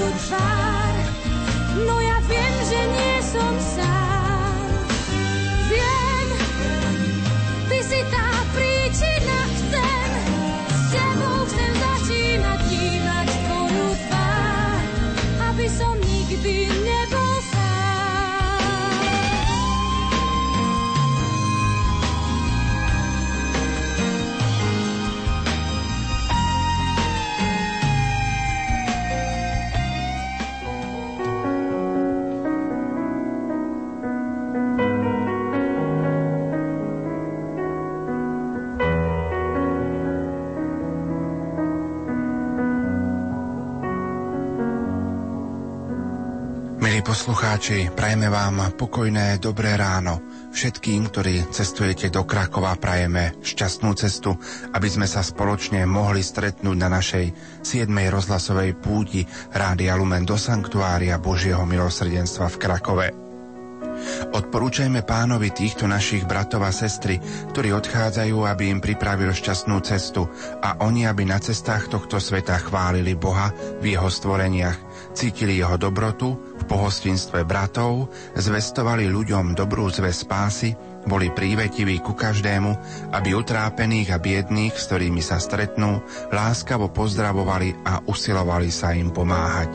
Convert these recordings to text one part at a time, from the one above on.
tvár. No ja viem, že nie som poslucháči, prajeme vám pokojné dobré ráno. Všetkým, ktorí cestujete do Krakova, prajeme šťastnú cestu, aby sme sa spoločne mohli stretnúť na našej 7. rozhlasovej púti Rádia Lumen do Sanktuária Božieho milosrdenstva v Krakove. Odporúčajme pánovi týchto našich bratov a sestry, ktorí odchádzajú, aby im pripravil šťastnú cestu a oni, aby na cestách tohto sveta chválili Boha v jeho stvoreniach, cítili jeho dobrotu, po hostinstve bratov zvestovali ľuďom dobrú zväz spásy, boli prívetiví ku každému, aby utrápených a biedných, s ktorými sa stretnú, láskavo pozdravovali a usilovali sa im pomáhať.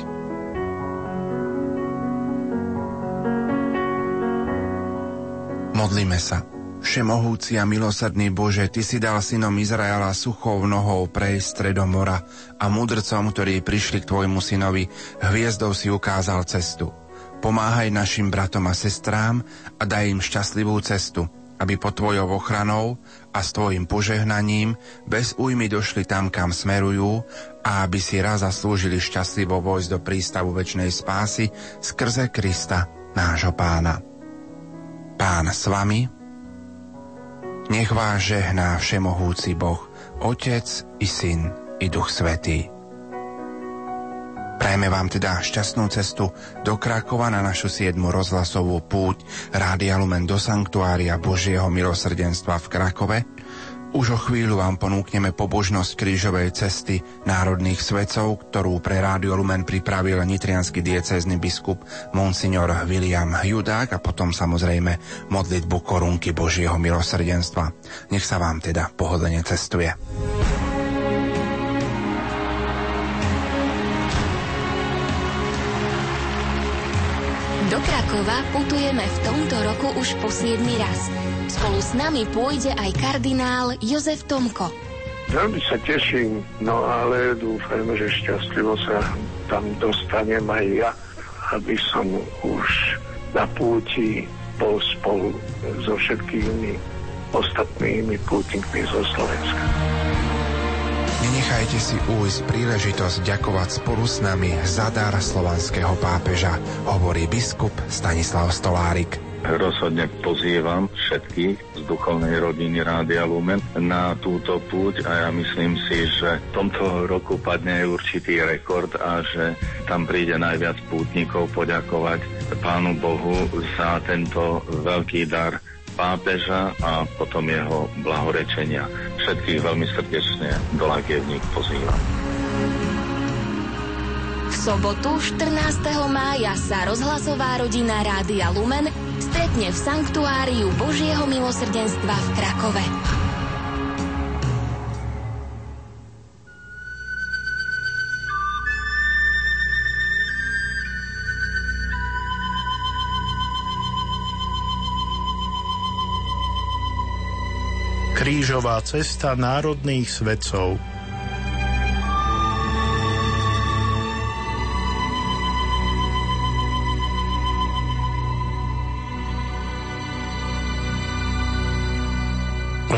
Modlíme sa. Všemohúci a milosrdný Bože, Ty si dal synom Izraela suchou nohou prejsť stredom mora a mudrcom, ktorí prišli k Tvojmu synovi, hviezdou si ukázal cestu. Pomáhaj našim bratom a sestrám a daj im šťastlivú cestu, aby pod Tvojou ochranou a s Tvojim požehnaním bez újmy došli tam, kam smerujú a aby si raz zaslúžili šťastlivo vojsť do prístavu väčšnej spásy skrze Krista, nášho pána. Pán s vami, nech vás žehná všemohúci Boh, Otec i Syn i Duch Svetý. Prajeme vám teda šťastnú cestu do Krakova na našu siedmu rozhlasovú púť Rádia Lumen do Sanktuária Božieho milosrdenstva v Krakove. Už o chvíľu vám ponúkneme pobožnosť krížovej cesty národných svetcov, ktorú pre Rádio Lumen pripravil nitrianský diecézny biskup Monsignor William Judák a potom samozrejme modlitbu korunky Božieho milosrdenstva. Nech sa vám teda pohodlne cestuje. Do Krakova putujeme v tomto roku už po 7 raz. Spolu s nami pôjde aj kardinál Jozef Tomko. Veľmi sa teším, no ale dúfajme, že šťastlivo sa tam dostanem aj ja, aby som už na púti bol spolu so všetkými ostatnými pútnikmi zo Slovenska. Nenechajte si újsť príležitosť ďakovať spolu s nami za dar slovanského pápeža, hovorí biskup Stanislav Stolárik. Rozhodne pozývam všetkých z duchovnej rodiny Rádia Lumen na túto púť a ja myslím si, že v tomto roku padne určitý rekord a že tam príde najviac pútnikov poďakovať Pánu Bohu za tento veľký dar pápeža a potom jeho blahorečenia. Všetkých veľmi srdečne do Lagievník pozývam. Sobotu 14. mája sa rozhlasová rodina Rádia Lumen stretne v Sanktuáriu Božieho milosrdenstva v Krakove. Krížová cesta národných svetcov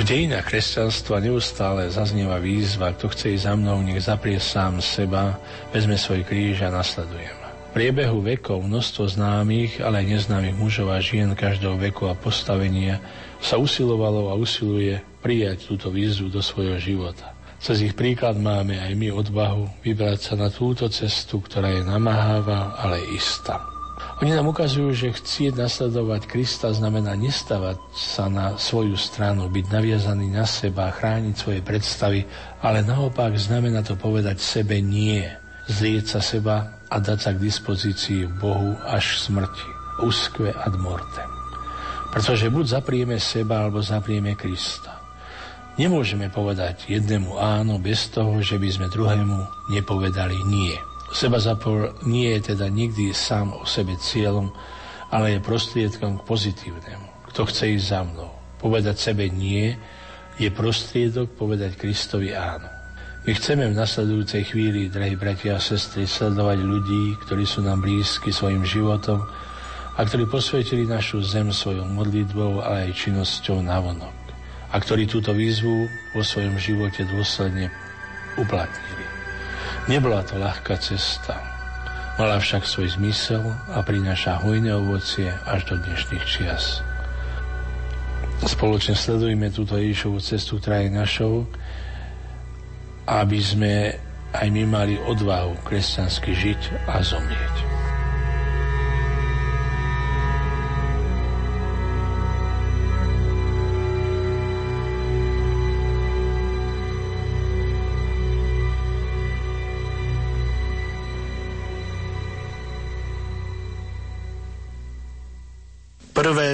V dejinách kresťanstva neustále zaznieva výzva, kto chce ísť za mnou, nech zaprie sám seba, vezme svoj kríž a nasledujem. V priebehu vekov množstvo známych, ale aj neznámych mužov a žien každého veku a postavenia sa usilovalo a usiluje prijať túto výzvu do svojho života. Cez ich príklad máme aj my odvahu vybrať sa na túto cestu, ktorá je namáhavá, ale istá. Oni nám ukazujú, že chcieť nasledovať Krista znamená nestavať sa na svoju stranu, byť naviazaný na seba, chrániť svoje predstavy, ale naopak znamená to povedať sebe nie, zrieť sa seba a dať sa k dispozícii Bohu až smrti. Uskve ad mortem. Pretože buď zaprieme seba, alebo zaprieme Krista. Nemôžeme povedať jednému áno bez toho, že by sme druhému nepovedali nie. Seba zapor nie je teda nikdy sám o sebe cieľom, ale je prostriedkom k pozitívnemu. Kto chce ísť za mnou? Povedať sebe nie je prostriedok povedať Kristovi áno. My chceme v nasledujúcej chvíli, drahí bratia a sestry, sledovať ľudí, ktorí sú nám blízky svojim životom a ktorí posvetili našu zem svojou modlitbou, ale aj činnosťou navonok a ktorí túto výzvu vo svojom živote dôsledne uplatnili. Nebola to ľahká cesta, mala však svoj zmysel a prináša hojné ovocie až do dnešných čias. Spoločne sledujme túto Ježišovú cestu, ktorá je našou, aby sme aj my mali odvahu kresťansky žiť a zomrieť.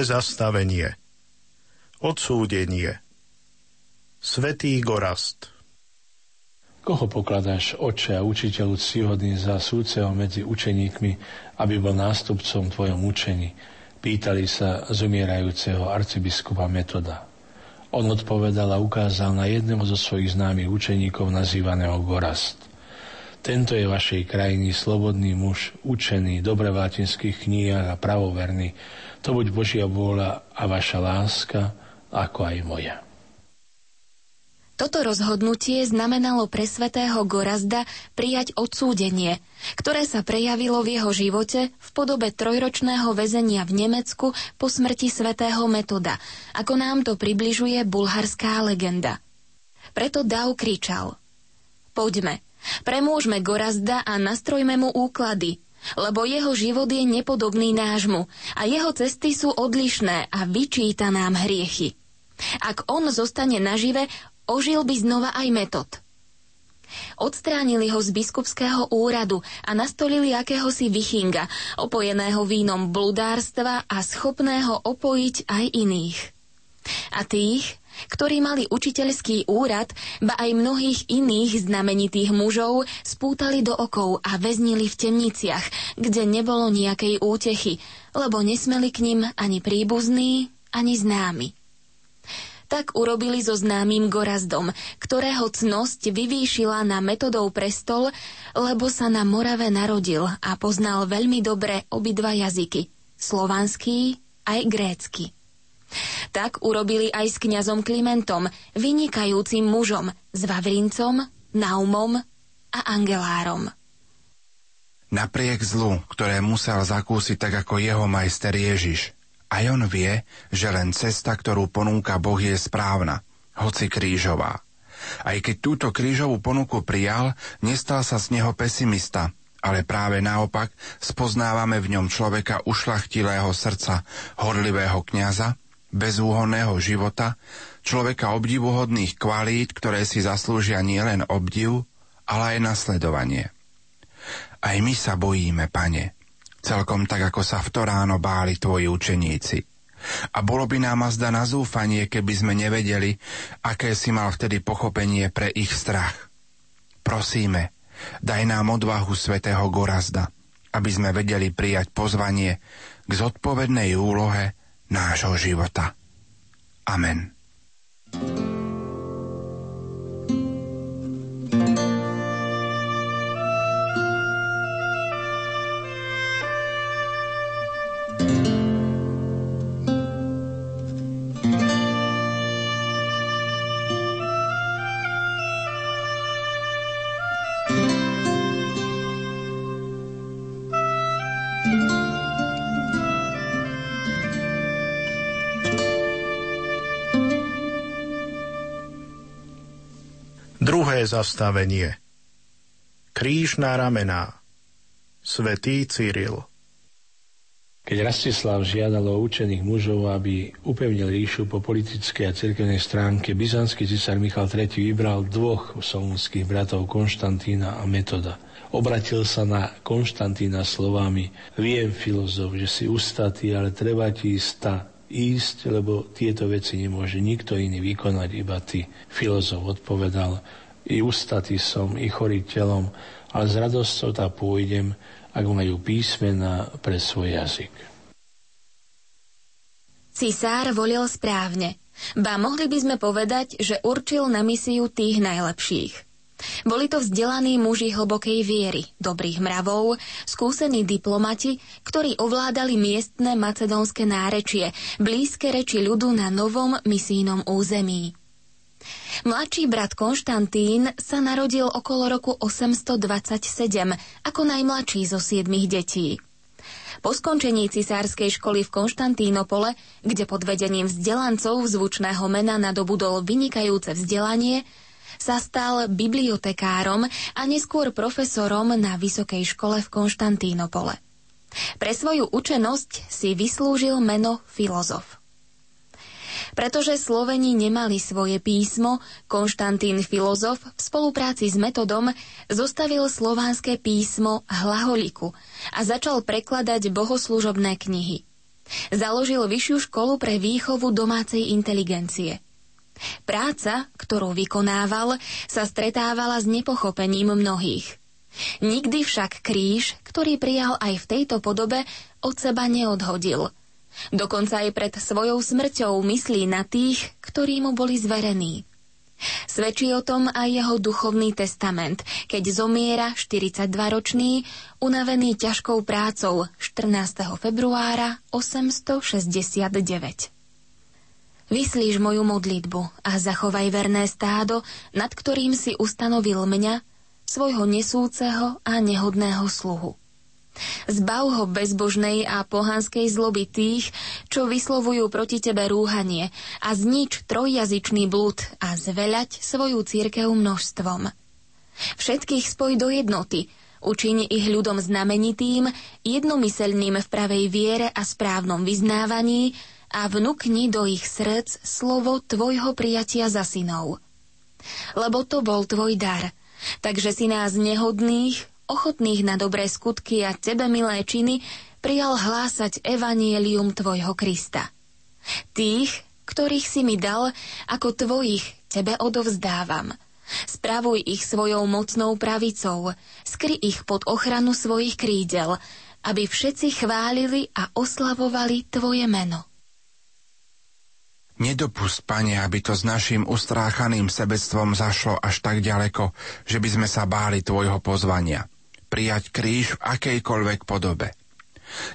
Zastavenie Odsúdenie Svetý Gorast Koho pokladáš, oče a učiteľu cíhodný za súceho medzi učeníkmi, aby bol nástupcom tvojom učení? Pýtali sa zomierajúceho arcibiskupa Metoda. On odpovedal a ukázal na jedného zo svojich známych učeníkov nazývaného Gorast. Tento je vašej krajiny slobodný muž, učený, dobre v latinských knihách a pravoverný. To buď Božia vôľa a vaša láska, ako aj moja. Toto rozhodnutie znamenalo pre svätého Gorazda prijať odsúdenie, ktoré sa prejavilo v jeho živote v podobe trojročného väzenia v Nemecku po smrti svätého Metoda, ako nám to približuje bulharská legenda. Preto Dau kričal Poďme, premôžme Gorazda a nastrojme mu úklady, lebo jeho život je nepodobný nášmu a jeho cesty sú odlišné a vyčíta nám hriechy. Ak on zostane nažive, ožil by znova aj metod. Odstránili ho z biskupského úradu a nastolili akéhosi vichinga, opojeného vínom bludárstva a schopného opojiť aj iných. A tých, ktorí mali učiteľský úrad, ba aj mnohých iných znamenitých mužov spútali do okov a väznili v temniciach, kde nebolo nejakej útechy, lebo nesmeli k ním ani príbuzní, ani známi tak urobili so známym Gorazdom, ktorého cnosť vyvýšila na metodou prestol, lebo sa na Morave narodil a poznal veľmi dobre obidva jazyky, slovanský aj grécky. Tak urobili aj s kňazom Klimentom, vynikajúcim mužom, s Vavrincom, Naumom a Angelárom. Napriek zlu, ktoré musel zakúsiť tak ako jeho majster Ježiš, aj on vie, že len cesta, ktorú ponúka Boh, je správna, hoci krížová. Aj keď túto krížovú ponuku prijal, nestal sa z neho pesimista, ale práve naopak spoznávame v ňom človeka ušlachtilého srdca, horlivého kniaza, bezúhonného života, človeka obdivuhodných kvalít, ktoré si zaslúžia nielen obdiv, ale aj nasledovanie. Aj my sa bojíme, pane, celkom tak, ako sa v to ráno báli tvoji učeníci. A bolo by nám azda na zúfanie, keby sme nevedeli, aké si mal vtedy pochopenie pre ich strach. Prosíme, daj nám odvahu svätého Gorazda, aby sme vedeli prijať pozvanie k zodpovednej úlohe nášho života. Amen. thank you zastavenie Kríž na ramená Svetý Cyril keď Rastislav žiadal o učených mužov, aby upevnil ríšu po politickej a cirkevnej stránke, byzantský cisár Michal III vybral dvoch solúnskych bratov Konštantína a Metoda. Obratil sa na Konštantína slovami Viem, filozof, že si ustatý, ale treba ti sta ísť, lebo tieto veci nemôže nikto iný vykonať, iba ty. Filozof odpovedal, i ustatý som, i chorý telom, ale s radosťou tá pôjdem, ak majú písmena pre svoj jazyk. Cisár volil správne, ba mohli by sme povedať, že určil na misiu tých najlepších. Boli to vzdelaní muži hlbokej viery, dobrých mravov, skúsení diplomati, ktorí ovládali miestne macedónske nárečie, blízke reči ľudu na novom misijnom území. Mladší brat Konštantín sa narodil okolo roku 827 ako najmladší zo siedmých detí. Po skončení cisárskej školy v Konštantínopole, kde pod vedením vzdelancov zvučného mena nadobudol vynikajúce vzdelanie, sa stal bibliotekárom a neskôr profesorom na vysokej škole v Konštantínopole. Pre svoju učenosť si vyslúžil meno filozof. Pretože Sloveni nemali svoje písmo, Konštantín filozof v spolupráci s metodom zostavil slovanské písmo Hlaholiku a začal prekladať bohoslužobné knihy. Založil vyššiu školu pre výchovu domácej inteligencie. Práca, ktorú vykonával, sa stretávala s nepochopením mnohých. Nikdy však kríž, ktorý prijal aj v tejto podobe, od seba neodhodil – Dokonca aj pred svojou smrťou myslí na tých, ktorí mu boli zverení. Svedčí o tom aj jeho duchovný testament, keď zomiera 42-ročný, unavený ťažkou prácou 14. februára 869. Vyslíš moju modlitbu a zachovaj verné stádo, nad ktorým si ustanovil mňa, svojho nesúceho a nehodného sluhu. Zbav ho bezbožnej a pohanskej zloby tých, čo vyslovujú proti tebe rúhanie a znič trojjazyčný blud a zveľať svoju církev množstvom. Všetkých spoj do jednoty, učiň ich ľudom znamenitým, jednomyselným v pravej viere a správnom vyznávaní a vnúkni do ich srdc slovo tvojho prijatia za synov. Lebo to bol tvoj dar, takže si nás nehodných ochotných na dobré skutky a tebe milé činy, prijal hlásať evanielium tvojho Krista. Tých, ktorých si mi dal, ako tvojich tebe odovzdávam. Spravuj ich svojou mocnou pravicou, skry ich pod ochranu svojich krídel, aby všetci chválili a oslavovali tvoje meno. Nedopust, Pane, aby to s našim ustráchaným sebectvom zašlo až tak ďaleko, že by sme sa báli Tvojho pozvania – prijať kríž v akejkoľvek podobe.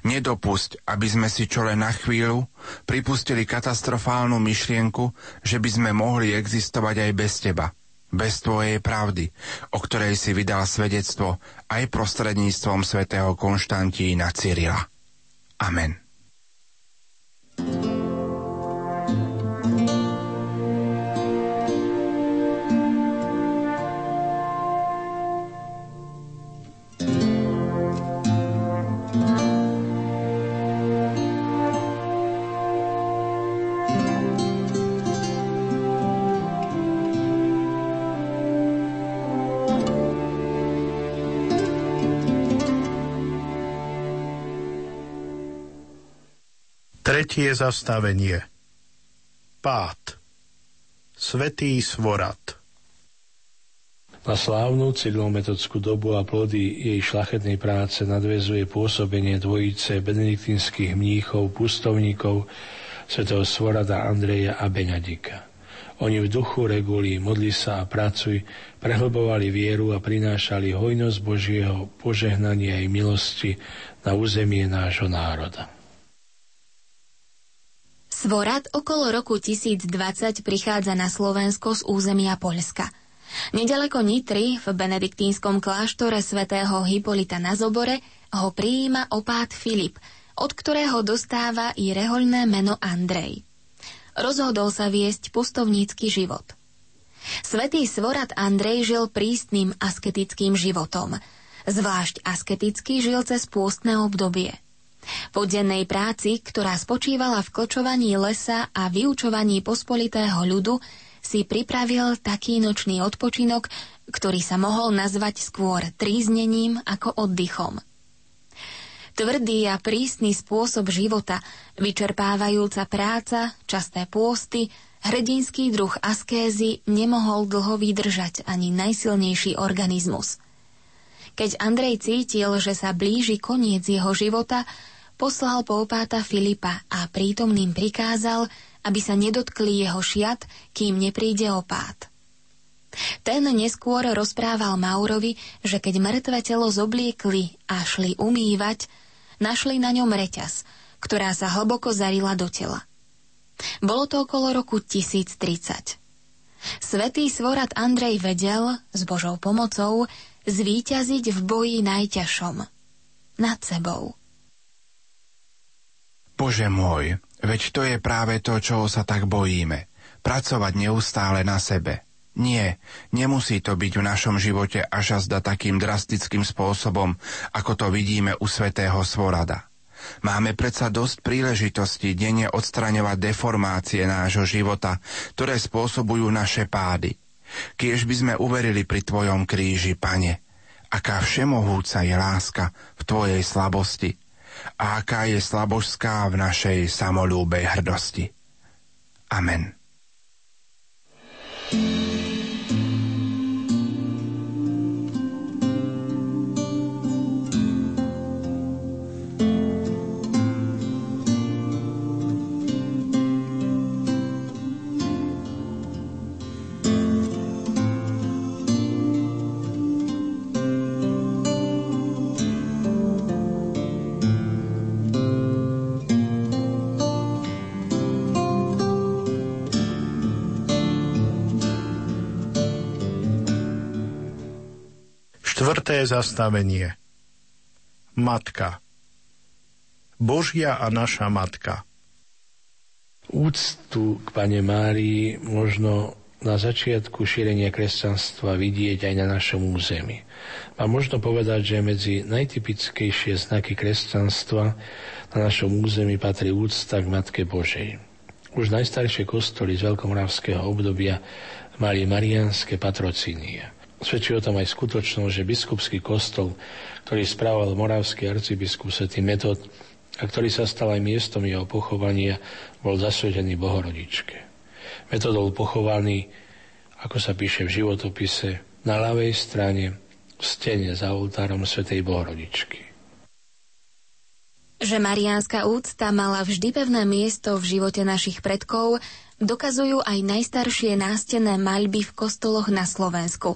Nedopusť, aby sme si čo len na chvíľu pripustili katastrofálnu myšlienku, že by sme mohli existovať aj bez teba, bez tvojej pravdy, o ktorej si vydal svedectvo aj prostredníctvom svätého Konštantína Cyrila. Amen. thank you Tretie zastavenie Pád Svetý svorad na slávnu cyrilometodskú dobu a plody jej šlachetnej práce nadvezuje pôsobenie dvojice benediktínskych mníchov, pustovníkov, svetého Svorada Andreja a Beňadika. Oni v duchu reguli, modli sa a pracuj, prehlbovali vieru a prinášali hojnosť Božieho požehnania aj milosti na územie nášho národa. Svorad okolo roku 1020 prichádza na Slovensko z územia Poľska. Nedaleko Nitry v benediktínskom kláštore svätého Hipolita na Zobore ho prijíma opát Filip, od ktorého dostáva i rehoľné meno Andrej. Rozhodol sa viesť pustovnícky život. Svetý Svorad Andrej žil prísnym asketickým životom. Zvlášť asketicky žil cez pôstne obdobie. Po dennej práci, ktorá spočívala v kločovaní lesa a vyučovaní pospolitého ľudu, si pripravil taký nočný odpočinok, ktorý sa mohol nazvať skôr tríznením ako oddychom. Tvrdý a prísny spôsob života, vyčerpávajúca práca, časté pôsty, hrdinský druh askézy nemohol dlho vydržať ani najsilnejší organizmus. Keď Andrej cítil, že sa blíži koniec jeho života, poslal poupáta Filipa a prítomným prikázal, aby sa nedotkli jeho šiat, kým nepríde opát. Ten neskôr rozprával Maurovi, že keď mŕtve telo zobliekli a šli umývať, našli na ňom reťaz, ktorá sa hlboko zarila do tela. Bolo to okolo roku 1030. Svetý svorad Andrej vedel, s Božou pomocou, zvíťaziť v boji najťažšom. Nad sebou. Bože môj, veď to je práve to, čo sa tak bojíme. Pracovať neustále na sebe. Nie, nemusí to byť v našom živote až azda takým drastickým spôsobom, ako to vidíme u svätého Svorada. Máme predsa dosť príležitostí denne odstraňovať deformácie nášho života, ktoré spôsobujú naše pády. Kiež by sme uverili pri Tvojom kríži, Pane, aká všemohúca je láska v Tvojej slabosti, a aká je slabožská v našej samolúbej hrdosti. Amen. Zastavenie Matka Božia a naša Matka Úctu k Pane Márii možno na začiatku šírenia kresťanstva vidieť aj na našom území. A možno povedať, že medzi najtypickejšie znaky kresťanstva na našom území patrí úcta k Matke Božej. Už najstaršie kostoly z veľkomoravského obdobia mali marianské patrocínie. Svedčí o tom aj skutočnosť, že biskupský kostol, ktorý správal moravský arcibiskup svätý Metod a ktorý sa stal aj miestom jeho pochovania, bol zasvedený Bohorodičke. Metodol pochovaný, ako sa píše v životopise, na ľavej strane v stene za oltárom svätej Bohorodičky. Že mariánska úcta mala vždy pevné miesto v živote našich predkov, dokazujú aj najstaršie nástené maľby v kostoloch na Slovensku.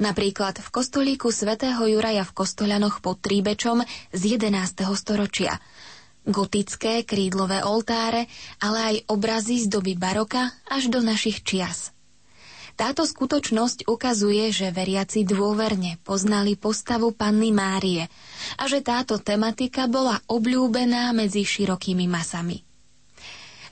Napríklad v kostolíku svätého Juraja v Kostolanoch pod Tríbečom z 11. storočia – gotické krídlové oltáre, ale aj obrazy z doby baroka až do našich čias. Táto skutočnosť ukazuje, že veriaci dôverne poznali postavu panny Márie a že táto tematika bola obľúbená medzi širokými masami.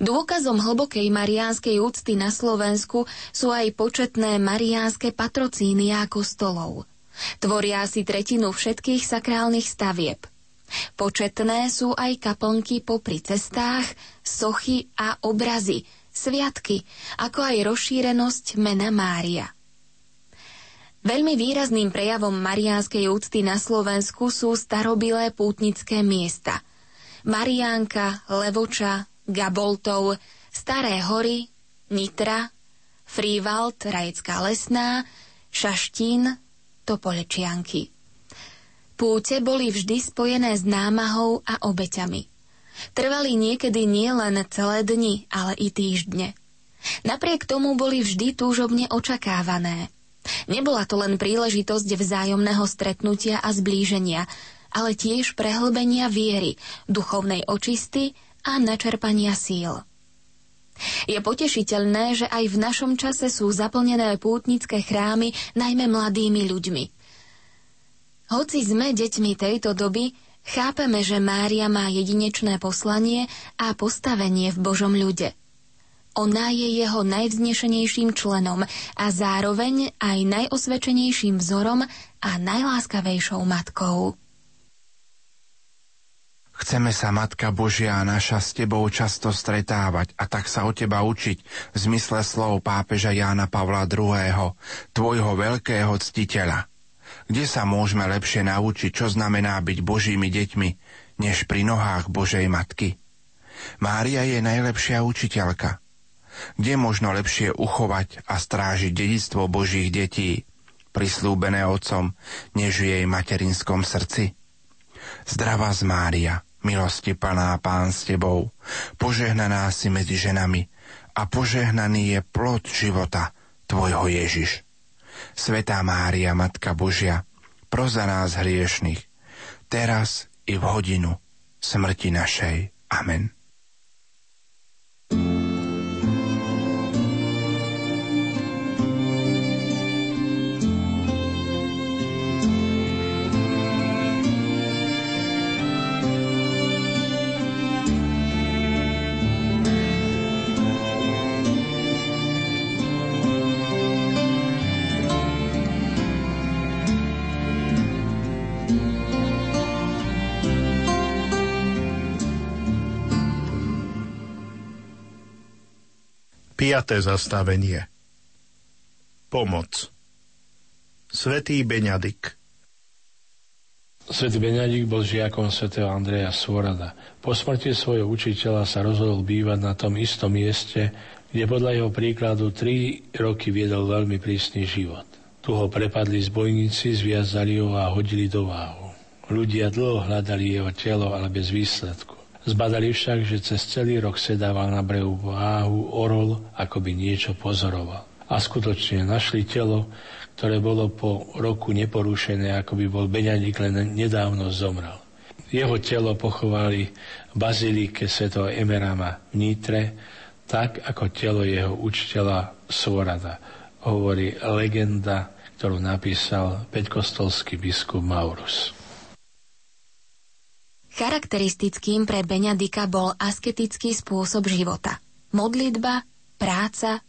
Dôkazom hlbokej mariánskej úcty na Slovensku sú aj početné mariánske patrocíny a kostolov. Tvoria si tretinu všetkých sakrálnych stavieb – Početné sú aj kaplnky popri cestách, sochy a obrazy, sviatky, ako aj rozšírenosť mena Mária. Veľmi výrazným prejavom mariánskej úcty na Slovensku sú starobilé pútnické miesta. Mariánka, Levoča, Gaboltov, Staré hory, Nitra, Frívald, Rajecká lesná, Šaštín, Topolečianky. Púte boli vždy spojené s námahou a obeťami. Trvali niekedy nielen celé dni, ale i týždne. Napriek tomu boli vždy túžobne očakávané. Nebola to len príležitosť vzájomného stretnutia a zblíženia, ale tiež prehlbenia viery, duchovnej očisty a načerpania síl. Je potešiteľné, že aj v našom čase sú zaplnené pútnické chrámy najmä mladými ľuďmi – hoci sme deťmi tejto doby, chápeme, že Mária má jedinečné poslanie a postavenie v Božom ľude. Ona je jeho najvznešenejším členom a zároveň aj najosvedčenejším vzorom a najláskavejšou matkou. Chceme sa, Matka Božia naša, s Tebou často stretávať a tak sa o Teba učiť v zmysle slov pápeža Jána Pavla II., Tvojho veľkého ctiteľa. Kde sa môžeme lepšie naučiť, čo znamená byť Božími deťmi, než pri nohách Božej Matky? Mária je najlepšia učiteľka. Kde možno lepšie uchovať a strážiť dedictvo Božích detí, prislúbené Otcom, než v jej materinskom srdci? Zdravá z Mária, milosti plná Pán s Tebou, požehnaná si medzi ženami a požehnaný je plod života Tvojho Ježiš. Svetá Mária, Matka Božia, pro za nás hriešných, teraz i v hodinu smrti našej. Amen. Piaté zastavenie Pomoc Svetý Beňadik Svetý Beňadik bol žiakom svätého Andreja Svorada. Po smrti svojho učiteľa sa rozhodol bývať na tom istom mieste, kde podľa jeho príkladu tri roky viedol veľmi prísny život. Tu ho prepadli zbojníci, zviazali ho a hodili do váhu. Ľudia dlho hľadali jeho telo, ale bez výsledku. Zbadali však, že cez celý rok sedával na brehu váhu orol, ako by niečo pozoroval. A skutočne našli telo, ktoré bolo po roku neporušené, ako by bol Beňadik len nedávno zomrel. Jeho telo pochovali v bazilike Sv. Emerama v Nitre, tak ako telo jeho učiteľa Svorada, hovorí legenda, ktorú napísal peťkostolský biskup Maurus. Charakteristickým pre Beňadika bol asketický spôsob života. Modlitba, práca,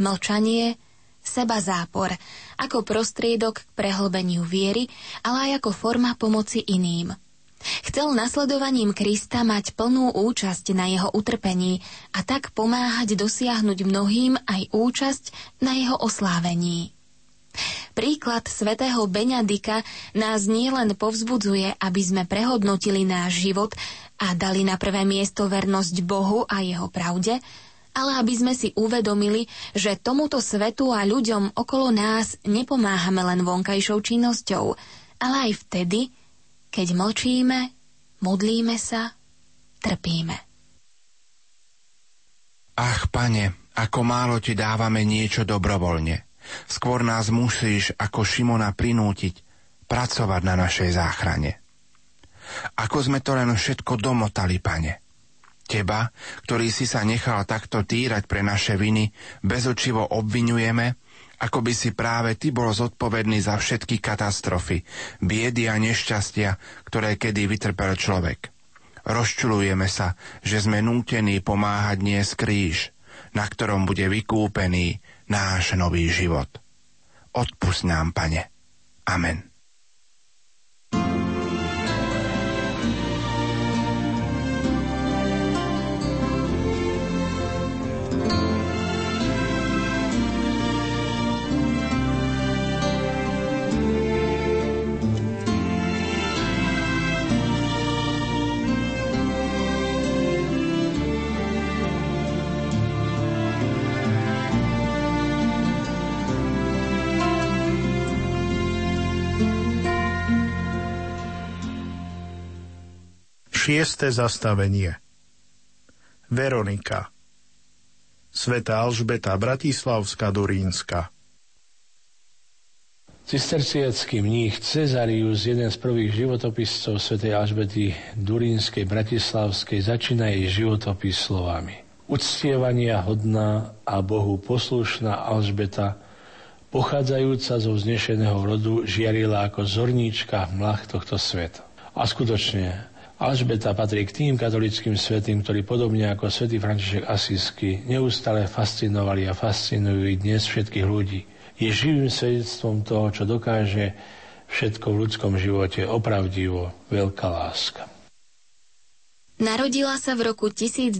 mlčanie, seba zápor, ako prostriedok k prehlbeniu viery, ale aj ako forma pomoci iným. Chcel nasledovaním Krista mať plnú účasť na jeho utrpení a tak pomáhať dosiahnuť mnohým aj účasť na jeho oslávení. Príklad svätého Beňadika nás nielen povzbudzuje, aby sme prehodnotili náš život a dali na prvé miesto vernosť Bohu a jeho pravde, ale aby sme si uvedomili, že tomuto svetu a ľuďom okolo nás nepomáhame len vonkajšou činnosťou, ale aj vtedy, keď mlčíme, modlíme sa, trpíme. Ach, pane, ako málo ti dávame niečo dobrovoľne. Skôr nás musíš ako Šimona prinútiť pracovať na našej záchrane. Ako sme to len všetko domotali, pane. Teba, ktorý si sa nechal takto týrať pre naše viny, bezočivo obvinujeme, ako by si práve ty bol zodpovedný za všetky katastrofy, biedy a nešťastia, ktoré kedy vytrpel človek. Rozčulujeme sa, že sme nútení pomáhať nie kríž, na ktorom bude vykúpený náš nový život. Odpust nám, pane. Amen. Šiesté zastavenie Veronika Sveta Alžbeta Bratislavská Durínska Cisterciacký mních Cezarius, jeden z prvých životopiscov svätej Alžbety Durínskej Bratislavskej, začína jej životopis slovami. Uctievania hodná a Bohu poslušná Alžbeta, pochádzajúca zo vznešeného rodu, žiarila ako zorníčka v mlach tohto sveta. A skutočne, Alžbeta patrí k tým katolickým svetým, ktorí podobne ako svätý František Asisky neustále fascinovali a fascinujú dnes všetkých ľudí. Je živým svedectvom toho, čo dokáže všetko v ľudskom živote opravdivo veľká láska. Narodila sa v roku 1207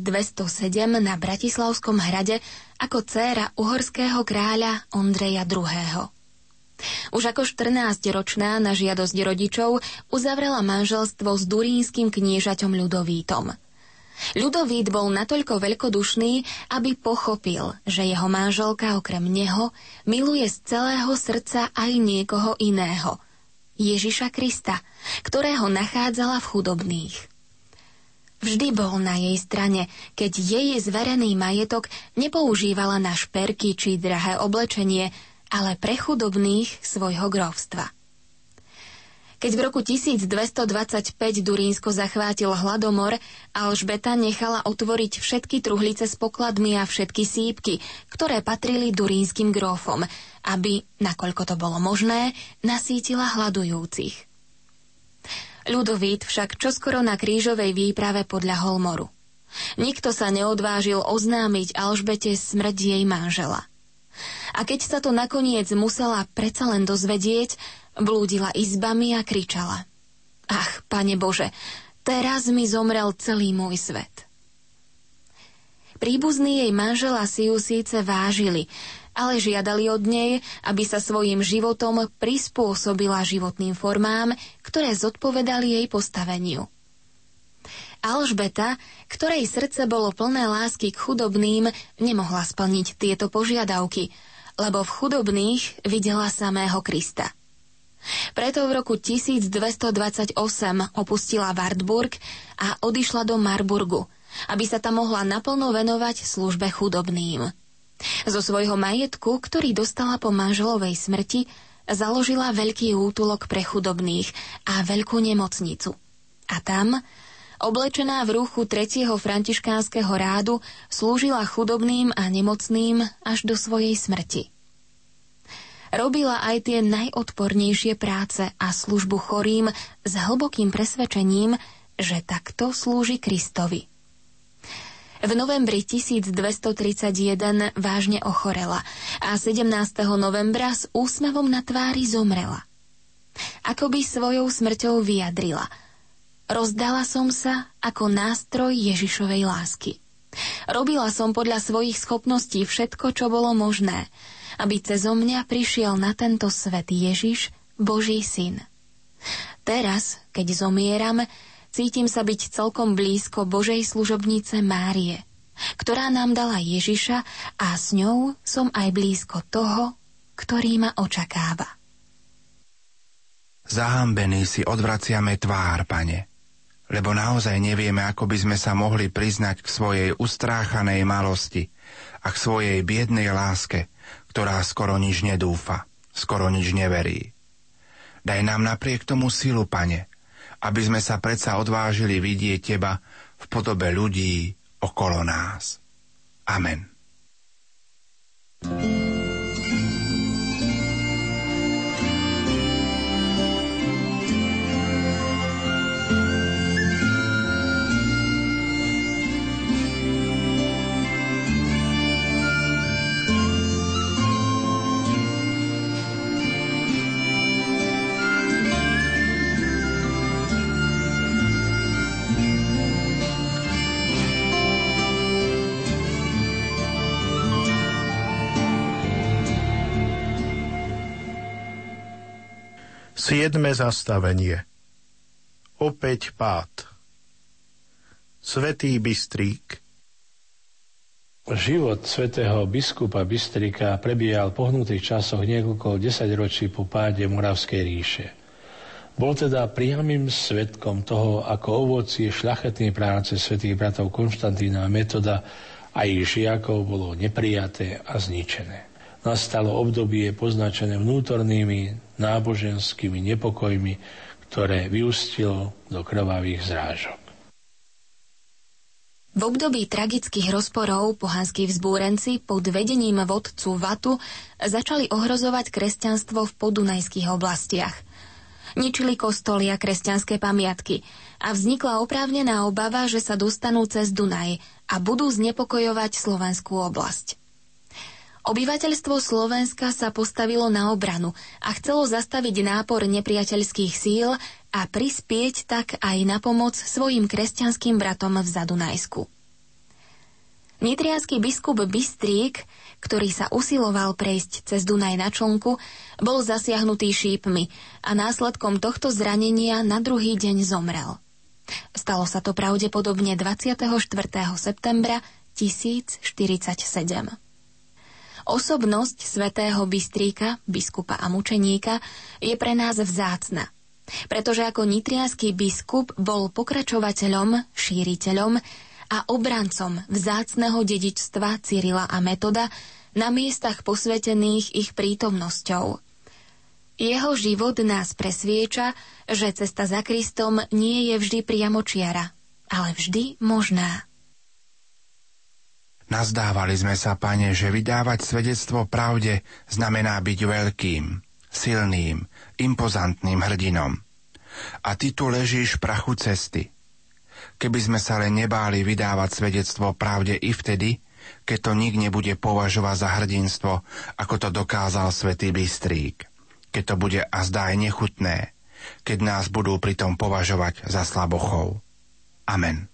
na Bratislavskom hrade ako dcéra uhorského kráľa Ondreja II. Už ako 14-ročná na žiadosť rodičov uzavrela manželstvo s durínskym kniežaťom Ľudovítom. Ľudovít bol natoľko veľkodušný, aby pochopil, že jeho manželka okrem neho miluje z celého srdca aj niekoho iného. Ježiša Krista, ktorého nachádzala v chudobných. Vždy bol na jej strane, keď jej zverený majetok nepoužívala na šperky či drahé oblečenie, ale pre chudobných svojho grovstva. Keď v roku 1225 Durínsko zachvátil hladomor, Alžbeta nechala otvoriť všetky truhlice s pokladmi a všetky sípky, ktoré patrili durínskym grófom, aby, nakoľko to bolo možné, nasítila hľadujúcich. Ľudovít však čoskoro na krížovej výprave podľa Holmoru. Nikto sa neodvážil oznámiť Alžbete smrť jej manžela – a keď sa to nakoniec musela predsa len dozvedieť, blúdila izbami a kričala. Ach, pane Bože, teraz mi zomrel celý môj svet. Príbuzní jej manžela si ju síce vážili, ale žiadali od nej, aby sa svojim životom prispôsobila životným formám, ktoré zodpovedali jej postaveniu. Alžbeta, ktorej srdce bolo plné lásky k chudobným, nemohla splniť tieto požiadavky, lebo v chudobných videla samého Krista. Preto v roku 1228 opustila Wartburg a odišla do Marburgu, aby sa tam mohla naplno venovať službe chudobným. Zo svojho majetku, ktorý dostala po manželovej smrti, založila veľký útulok pre chudobných a veľkú nemocnicu. A tam Oblečená v ruchu tretieho františkánskeho rádu slúžila chudobným a nemocným až do svojej smrti. Robila aj tie najodpornejšie práce a službu chorým s hlbokým presvedčením, že takto slúži Kristovi. V novembri 1231 vážne ochorela a 17. novembra s úsmevom na tvári zomrela. Ako by svojou smrťou vyjadrila. Rozdala som sa ako nástroj Ježišovej lásky. Robila som podľa svojich schopností všetko, čo bolo možné, aby cezo mňa prišiel na tento svet Ježiš, Boží syn. Teraz, keď zomieram, cítim sa byť celkom blízko Božej služobnice Márie, ktorá nám dala Ježiša a s ňou som aj blízko toho, ktorý ma očakáva. Zahambený si odvraciame tvár, pane, lebo naozaj nevieme, ako by sme sa mohli priznať k svojej ustráchanej malosti a k svojej biednej láske, ktorá skoro nič nedúfa, skoro nič neverí. Daj nám napriek tomu silu, pane, aby sme sa predsa odvážili vidieť Teba v podobe ľudí okolo nás. Amen. thank you Siedme zastavenie. Opäť pád. Svetý Bystrík. Život svätého biskupa Bystrika prebiehal v pohnutých časoch niekoľko desaťročí po páde Moravskej ríše. Bol teda priamým svetkom toho, ako ovocie šľachetnej práce svätých bratov Konštantína a Metoda a ich žiakov bolo neprijaté a zničené. Nastalo obdobie poznačené vnútornými náboženskými nepokojmi, ktoré vyústilo do krvavých zrážok. V období tragických rozporov pohanskí vzbúrenci pod vedením vodcu Vatu začali ohrozovať kresťanstvo v podunajských oblastiach. Ničili kostoly a kresťanské pamiatky a vznikla oprávnená obava, že sa dostanú cez Dunaj a budú znepokojovať slovenskú oblasť. Obyvateľstvo Slovenska sa postavilo na obranu a chcelo zastaviť nápor nepriateľských síl a prispieť tak aj na pomoc svojim kresťanským bratom v Zadunajsku. Nitrianský biskup Bystrík, ktorý sa usiloval prejsť cez Dunaj na člnku, bol zasiahnutý šípmi a následkom tohto zranenia na druhý deň zomrel. Stalo sa to pravdepodobne 24. septembra 1047. Osobnosť svätého Bystríka, biskupa a mučeníka, je pre nás vzácna, pretože ako nitrianský biskup bol pokračovateľom, šíriteľom a obrancom vzácneho dedičstva Cyrila a Metoda na miestach posvetených ich prítomnosťou. Jeho život nás presvieča, že cesta za Kristom nie je vždy priamočiara, ale vždy možná. Nazdávali sme sa, pane, že vydávať svedectvo pravde znamená byť veľkým, silným, impozantným hrdinom. A ty tu ležíš prachu cesty. Keby sme sa len nebáli vydávať svedectvo pravde i vtedy, keď to nik nebude považovať za hrdinstvo, ako to dokázal svätý Bystrík. Keď to bude a zdá aj nechutné, keď nás budú pritom považovať za slabochov. Amen.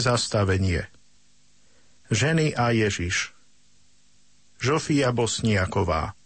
Zastavenie. Ženy a Ježiš. Žofia Bosniaková.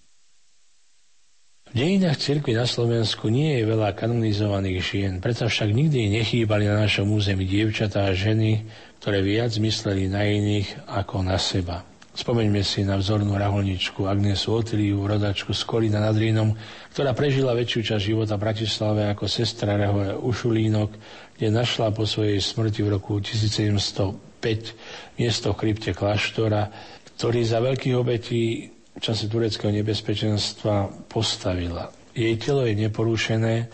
V dejinách cirkvi na Slovensku nie je veľa kanonizovaných žien, preto však nikdy nechýbali na našom území dievčatá a ženy, ktoré viac mysleli na iných ako na seba. Spomeňme si na vzornú raholničku Agnesu Otiliu, rodačku z Kolína nad Rínom, ktorá prežila väčšiu časť života v Bratislave ako sestra Rehole Ušulínok, kde našla po svojej smrti v roku 1705 miesto v krypte kláštora, ktorý za veľkých obetí v čase tureckého nebezpečenstva postavila. Jej telo je neporušené,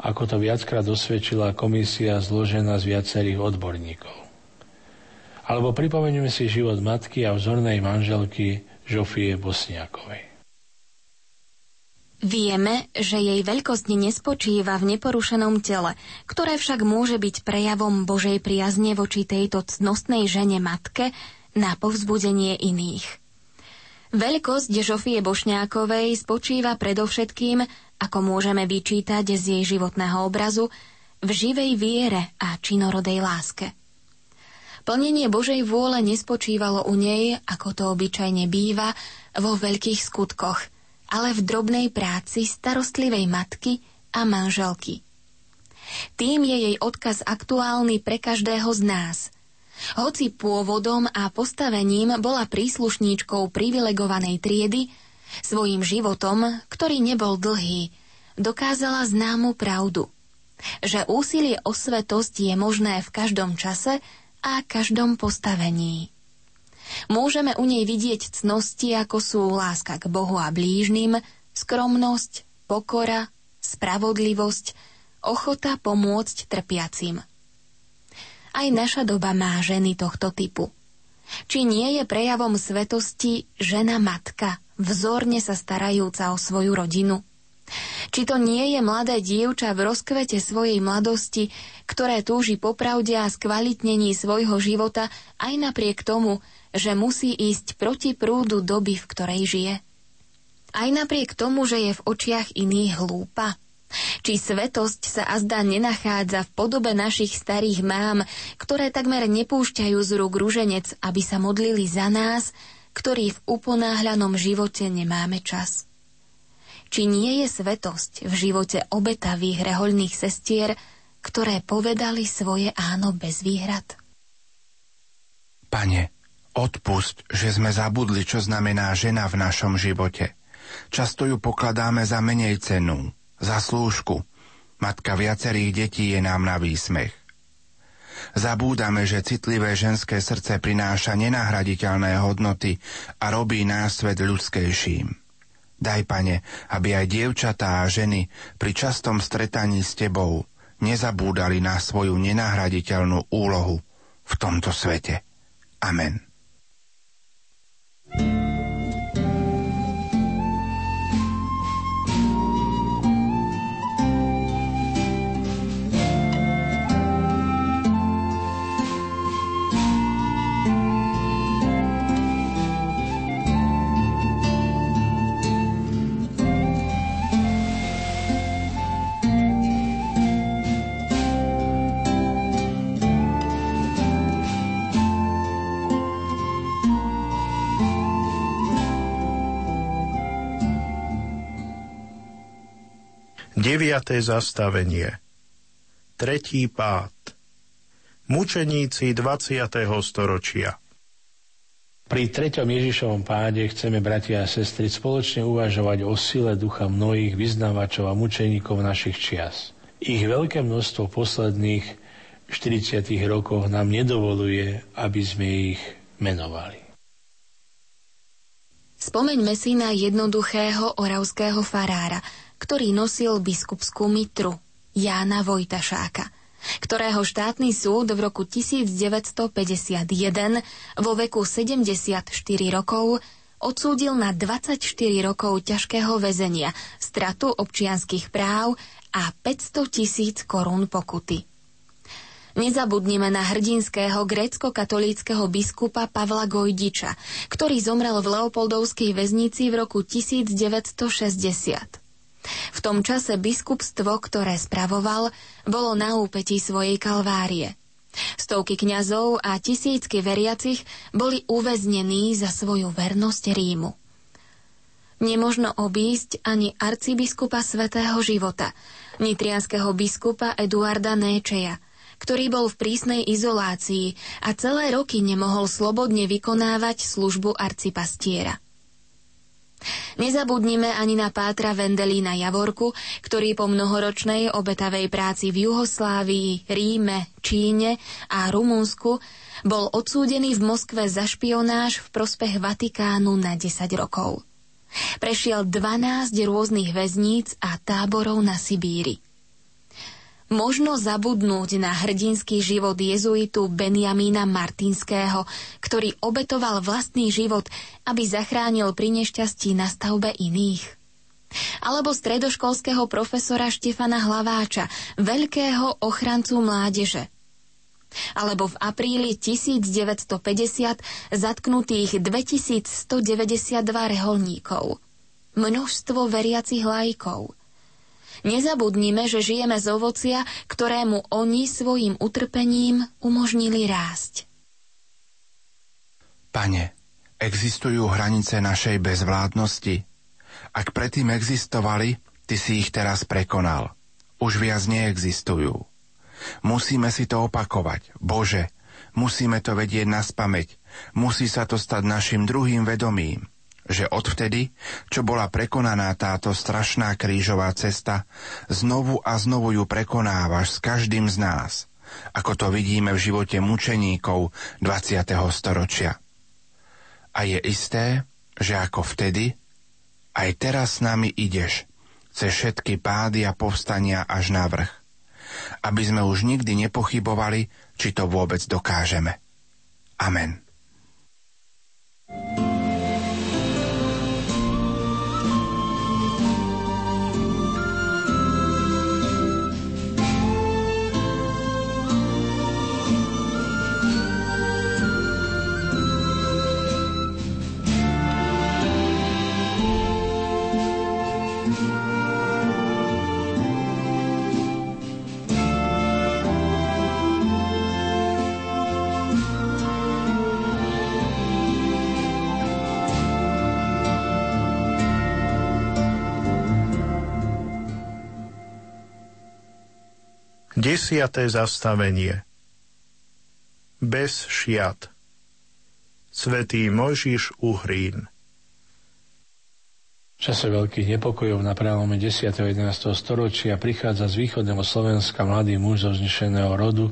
ako to viackrát dosvedčila komisia zložená z viacerých odborníkov. Alebo pripomenieme si život matky a vzornej manželky Žofie Bosniakovej. Vieme, že jej veľkosť nespočíva v neporušenom tele, ktoré však môže byť prejavom Božej priazne voči tejto cnostnej žene matke na povzbudenie iných. Veľkosť Žofie Bošňákovej spočíva predovšetkým, ako môžeme vyčítať z jej životného obrazu, v živej viere a činorodej láske. Plnenie Božej vôle nespočívalo u nej, ako to obyčajne býva, vo veľkých skutkoch, ale v drobnej práci starostlivej matky a manželky. Tým je jej odkaz aktuálny pre každého z nás – hoci pôvodom a postavením bola príslušníčkou privilegovanej triedy, svojim životom, ktorý nebol dlhý, dokázala známu pravdu, že úsilie o svetosť je možné v každom čase a každom postavení. Môžeme u nej vidieť cnosti, ako sú láska k Bohu a blížnym, skromnosť, pokora, spravodlivosť, ochota pomôcť trpiacim – aj naša doba má ženy tohto typu. Či nie je prejavom svetosti žena matka, vzorne sa starajúca o svoju rodinu? Či to nie je mladé dievča v rozkvete svojej mladosti, ktoré túži po pravde a skvalitnení svojho života aj napriek tomu, že musí ísť proti prúdu doby, v ktorej žije? Aj napriek tomu, že je v očiach iných hlúpa? Či svetosť sa azda nenachádza v podobe našich starých mám, ktoré takmer nepúšťajú z rúk ruženec, aby sa modlili za nás, ktorí v uponáhľanom živote nemáme čas? Či nie je svetosť v živote obetavých rehoľných sestier, ktoré povedali svoje áno bez výhrad? Pane, odpusť, že sme zabudli, čo znamená žena v našom živote. Často ju pokladáme za menej cenu, za slúžku. Matka viacerých detí je nám na výsmech. Zabúdame, že citlivé ženské srdce prináša nenahraditeľné hodnoty a robí nás svet ľudskejším. Daj, pane, aby aj dievčatá a ženy pri častom stretaní s tebou nezabúdali na svoju nenahraditeľnú úlohu v tomto svete. Amen. Deviaté zastavenie Tretí pád Mučeníci 20. storočia Pri treťom Ježišovom páde chceme, bratia a sestry, spoločne uvažovať o sile ducha mnohých vyznávačov a mučeníkov našich čias. Ich veľké množstvo posledných 40 rokoch nám nedovoluje, aby sme ich menovali. Spomeňme si na jednoduchého oravského farára – ktorý nosil biskupskú mitru, Jána Vojtašáka, ktorého štátny súd v roku 1951 vo veku 74 rokov odsúdil na 24 rokov ťažkého väzenia, stratu občianských práv a 500 tisíc korún pokuty. Nezabudnime na hrdinského grécko-katolíckého biskupa Pavla Gojdiča, ktorý zomrel v Leopoldovskej väznici v roku 1960. V tom čase biskupstvo, ktoré spravoval, bolo na úpetí svojej kalvárie. Stovky kňazov a tisícky veriacich boli uväznení za svoju vernosť Rímu. Nemožno obísť ani arcibiskupa svätého života, nitrianského biskupa Eduarda Néčeja, ktorý bol v prísnej izolácii a celé roky nemohol slobodne vykonávať službu arcipastiera. Nezabudnime ani na Pátra Vendelína Javorku, ktorý po mnohoročnej obetavej práci v Juhoslávii, Ríme, Číne a Rumunsku bol odsúdený v Moskve za špionáž v prospech Vatikánu na 10 rokov. Prešiel 12 rôznych väzníc a táborov na Sibíri. Možno zabudnúť na hrdinský život jezuitu Benjamína Martinského, ktorý obetoval vlastný život, aby zachránil pri nešťastí na stavbe iných. Alebo stredoškolského profesora Štefana Hlaváča, veľkého ochrancu mládeže. Alebo v apríli 1950 zatknutých 2192 reholníkov. Množstvo veriacich lajkov – Nezabudnime, že žijeme z ovocia, ktorému oni svojim utrpením umožnili rásť. Pane, existujú hranice našej bezvládnosti? Ak predtým existovali, Ty si ich teraz prekonal. Už viac neexistujú. Musíme si to opakovať. Bože, musíme to vedieť na spameť. Musí sa to stať našim druhým vedomím že odvtedy, čo bola prekonaná táto strašná krížová cesta, znovu a znovu ju prekonávaš s každým z nás, ako to vidíme v živote mučeníkov 20. storočia. A je isté, že ako vtedy, aj teraz s nami ideš, cez všetky pády a povstania až na vrch, aby sme už nikdy nepochybovali, či to vôbec dokážeme. Amen. thank you 10. zastavenie Bez šiat Svetý Mojžiš Uhrín v čase veľkých nepokojov na prelome 10. a 11. storočia prichádza z východného Slovenska mladý muž zo vznešeného rodu,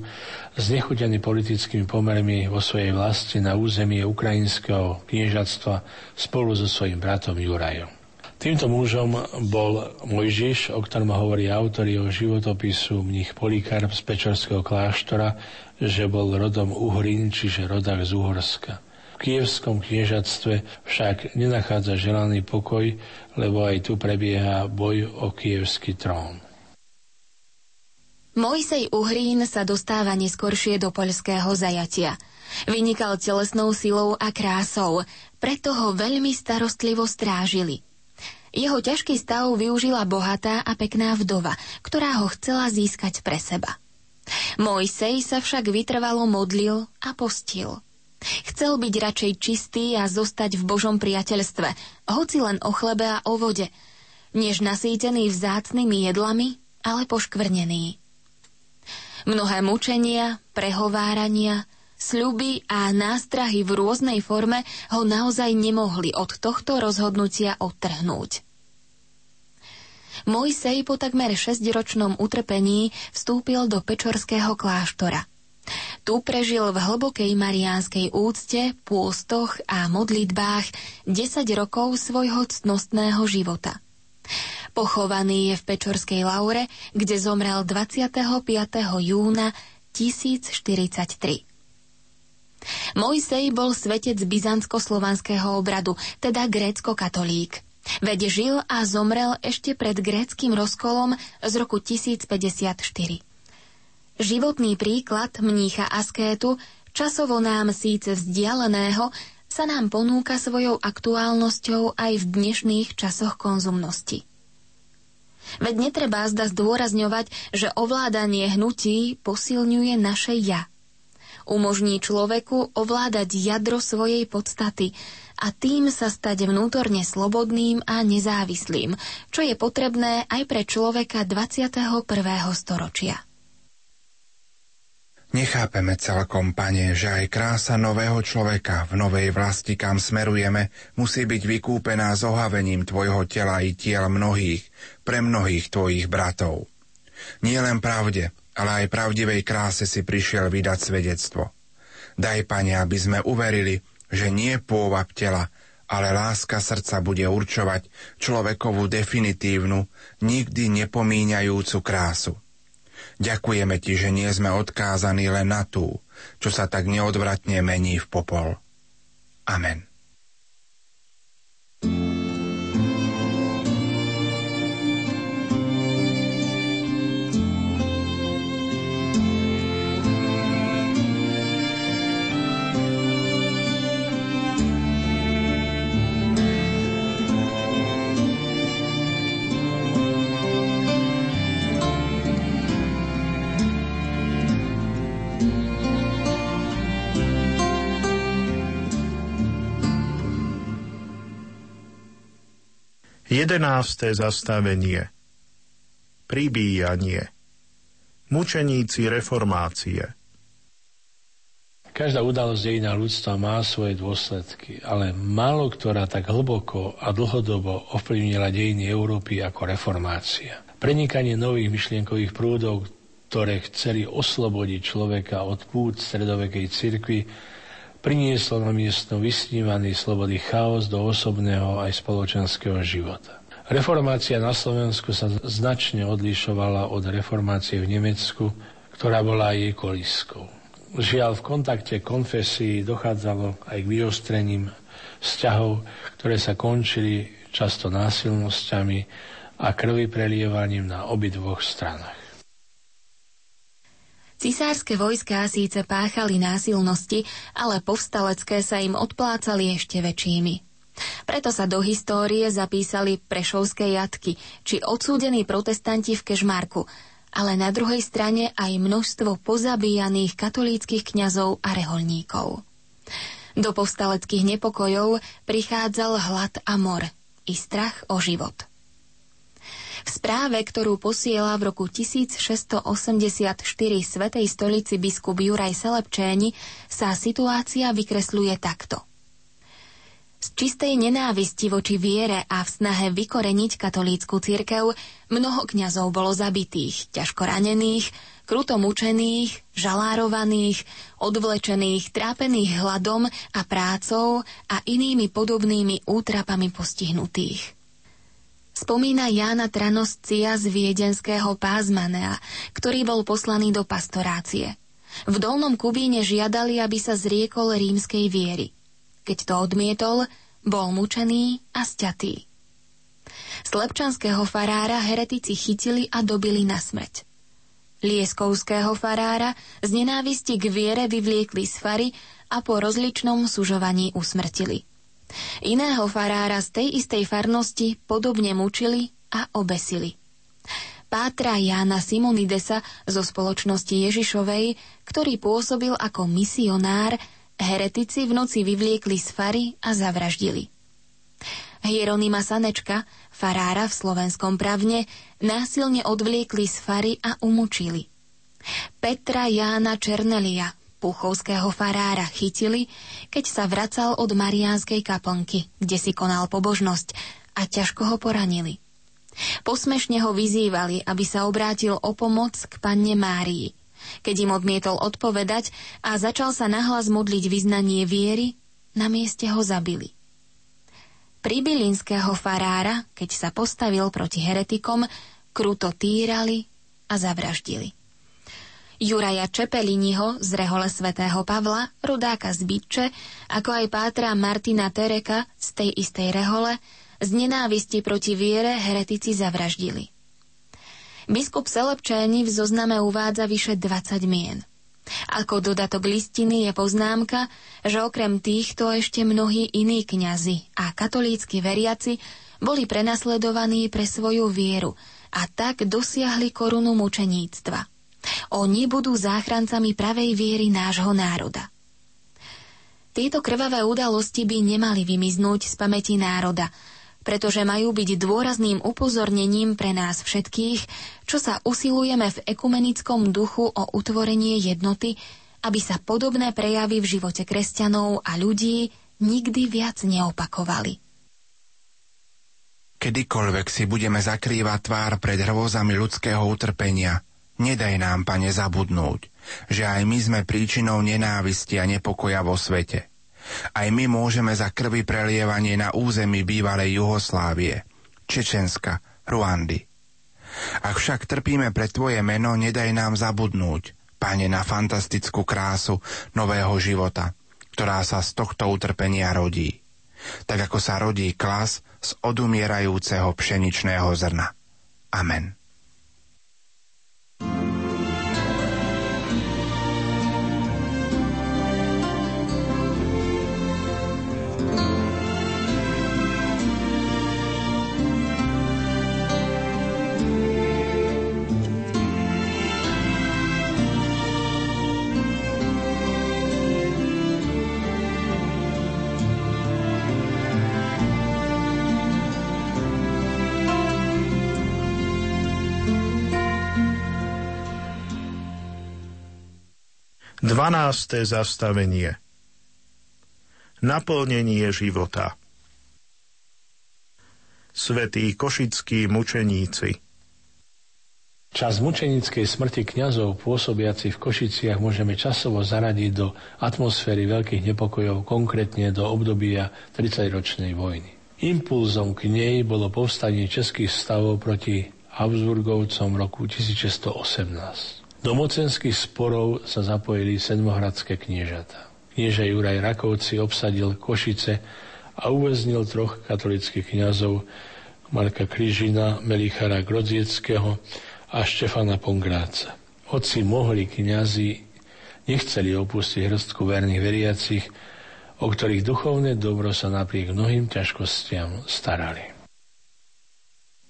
znechutený politickými pomermi vo svojej vlasti na územie ukrajinského kniežatstva spolu so svojím bratom Jurajom. Týmto mužom bol Mojžiš, o ktorom hovorí autor jeho životopisu mních Polikarp z Pečorského kláštora, že bol rodom Uhrin, čiže rodak z Uhorska. V kievskom kniežatstve však nenachádza želaný pokoj, lebo aj tu prebieha boj o kievský trón. Mojsej Uhrín sa dostáva neskoršie do poľského zajatia. Vynikal telesnou silou a krásou, preto ho veľmi starostlivo strážili – jeho ťažký stav využila bohatá a pekná vdova, ktorá ho chcela získať pre seba. Mojsej sa však vytrvalo modlil a postil. Chcel byť radšej čistý a zostať v Božom priateľstve, hoci len o chlebe a o vode, než nasýtený vzácnými jedlami, ale poškvrnený. Mnohé mučenia, prehovárania, sľuby a nástrahy v rôznej forme ho naozaj nemohli od tohto rozhodnutia odtrhnúť. Mojsej po takmer šesťročnom utrpení vstúpil do Pečorského kláštora. Tu prežil v hlbokej mariánskej úcte, pôstoch a modlitbách 10 rokov svojho ctnostného života. Pochovaný je v Pečorskej laure, kde zomrel 25. júna 1043. Mojsej bol svetec byzantsko-slovanského obradu, teda grécko-katolík. Veď žil a zomrel ešte pred gréckým rozkolom z roku 1054. Životný príklad mnícha askétu, časovo nám síce vzdialeného, sa nám ponúka svojou aktuálnosťou aj v dnešných časoch konzumnosti. Veď netreba zda zdôrazňovať, že ovládanie hnutí posilňuje naše ja – umožní človeku ovládať jadro svojej podstaty a tým sa stať vnútorne slobodným a nezávislým, čo je potrebné aj pre človeka 21. storočia. Nechápeme celkom, pane, že aj krása nového človeka v novej vlasti, kam smerujeme, musí byť vykúpená zohavením tvojho tela i tiel mnohých, pre mnohých tvojich bratov. Nie len pravde, ale aj pravdivej kráse si prišiel vydať svedectvo. Daj, pane, aby sme uverili, že nie pôvab tela, ale láska srdca bude určovať človekovú definitívnu, nikdy nepomíňajúcu krásu. Ďakujeme ti, že nie sme odkázaní len na tú, čo sa tak neodvratne mení v popol. Amen. Jedenácté zastavenie. Pribíjanie. Mučeníci reformácie. Každá udalosť dejina ľudstva má svoje dôsledky, ale málo ktorá tak hlboko a dlhodobo ovplyvnila dejiny Európy ako reformácia. Prenikanie nových myšlienkových prúdov, ktoré chceli oslobodiť človeka od pút stredovekej cirkvi, prinieslo na miesto vysnívaný slobody chaos do osobného aj spoločenského života. Reformácia na Slovensku sa značne odlišovala od reformácie v Nemecku, ktorá bola jej koliskou. Žiaľ, v kontakte konfesí dochádzalo aj k vyostrením vzťahov, ktoré sa končili často násilnosťami a krvi prelievaním na obidvoch stranách. Cisárske vojská síce páchali násilnosti, ale povstalecké sa im odplácali ešte väčšími. Preto sa do histórie zapísali prešovské jatky či odsúdení protestanti v Kežmarku, ale na druhej strane aj množstvo pozabíjaných katolíckých kňazov a reholníkov. Do povstaleckých nepokojov prichádzal hlad a mor i strach o život. V správe, ktorú posiela v roku 1684 Svetej stolici biskup Juraj Selepčéni, sa situácia vykresľuje takto. Z čistej nenávisti voči viere a v snahe vykoreniť katolícku cirkev mnoho kňazov bolo zabitých, ťažko ranených, kruto mučených, žalárovaných, odvlečených, trápených hladom a prácou a inými podobnými útrapami postihnutých spomína Jána Tranoscia z viedenského pázmanea, ktorý bol poslaný do pastorácie. V Dolnom Kubíne žiadali, aby sa zriekol rímskej viery. Keď to odmietol, bol mučený a sťatý. Slepčanského farára heretici chytili a dobili na smrť. Lieskovského farára z nenávisti k viere vyvliekli z fary a po rozličnom sužovaní usmrtili. Iného farára z tej istej farnosti podobne mučili a obesili. Pátra Jána Simonidesa zo spoločnosti Ježišovej, ktorý pôsobil ako misionár, heretici v noci vyvliekli z fary a zavraždili. Hieronima Sanečka, farára v slovenskom pravne, násilne odvliekli z fary a umučili. Petra Jána Černelia, puchovského farára chytili, keď sa vracal od Mariánskej kaplnky, kde si konal pobožnosť a ťažko ho poranili. Posmešne ho vyzývali, aby sa obrátil o pomoc k panne Márii. Keď im odmietol odpovedať a začal sa nahlas modliť vyznanie viery, na mieste ho zabili. Pribylinského farára, keď sa postavil proti heretikom, kruto týrali a zavraždili. Juraja Čepeliniho z rehole svätého Pavla, rodáka z Byče, ako aj pátra Martina Tereka z tej istej rehole, z nenávisti proti viere heretici zavraždili. Biskup Selepčéni v zozname uvádza vyše 20 mien. Ako dodatok listiny je poznámka, že okrem týchto ešte mnohí iní kňazi a katolícky veriaci boli prenasledovaní pre svoju vieru a tak dosiahli korunu mučeníctva. Oni budú záchrancami pravej viery nášho národa. Tieto krvavé udalosti by nemali vymiznúť z pamäti národa, pretože majú byť dôrazným upozornením pre nás všetkých, čo sa usilujeme v ekumenickom duchu o utvorenie jednoty, aby sa podobné prejavy v živote kresťanov a ľudí nikdy viac neopakovali. Kedykoľvek si budeme zakrývať tvár pred hrôzami ľudského utrpenia, nedaj nám, pane, zabudnúť, že aj my sme príčinou nenávisti a nepokoja vo svete. Aj my môžeme za krvi prelievanie na území bývalej Juhoslávie, Čečenska, Ruandy. Ak však trpíme pre Tvoje meno, nedaj nám zabudnúť, Pane, na fantastickú krásu nového života, ktorá sa z tohto utrpenia rodí. Tak ako sa rodí klas z odumierajúceho pšeničného zrna. Amen. 12. zastavenie Naplnenie života Svetí košickí mučeníci Čas mučenickej smrti kňazov pôsobiaci v Košiciach môžeme časovo zaradiť do atmosféry veľkých nepokojov, konkrétne do obdobia 30-ročnej vojny. Impulzom k nej bolo povstanie českých stavov proti Habsburgovcom roku 1618. Do mocenských sporov sa zapojili sedmohradské kniežata. Knieža Juraj Rakovci obsadil Košice a uväznil troch katolických kňazov Marka Kryžina, Melichara Grodzieckého a Štefana Pongráca. Hoci mohli kňazi nechceli opustiť hrstku verných veriacich, o ktorých duchovné dobro sa napriek mnohým ťažkostiam starali.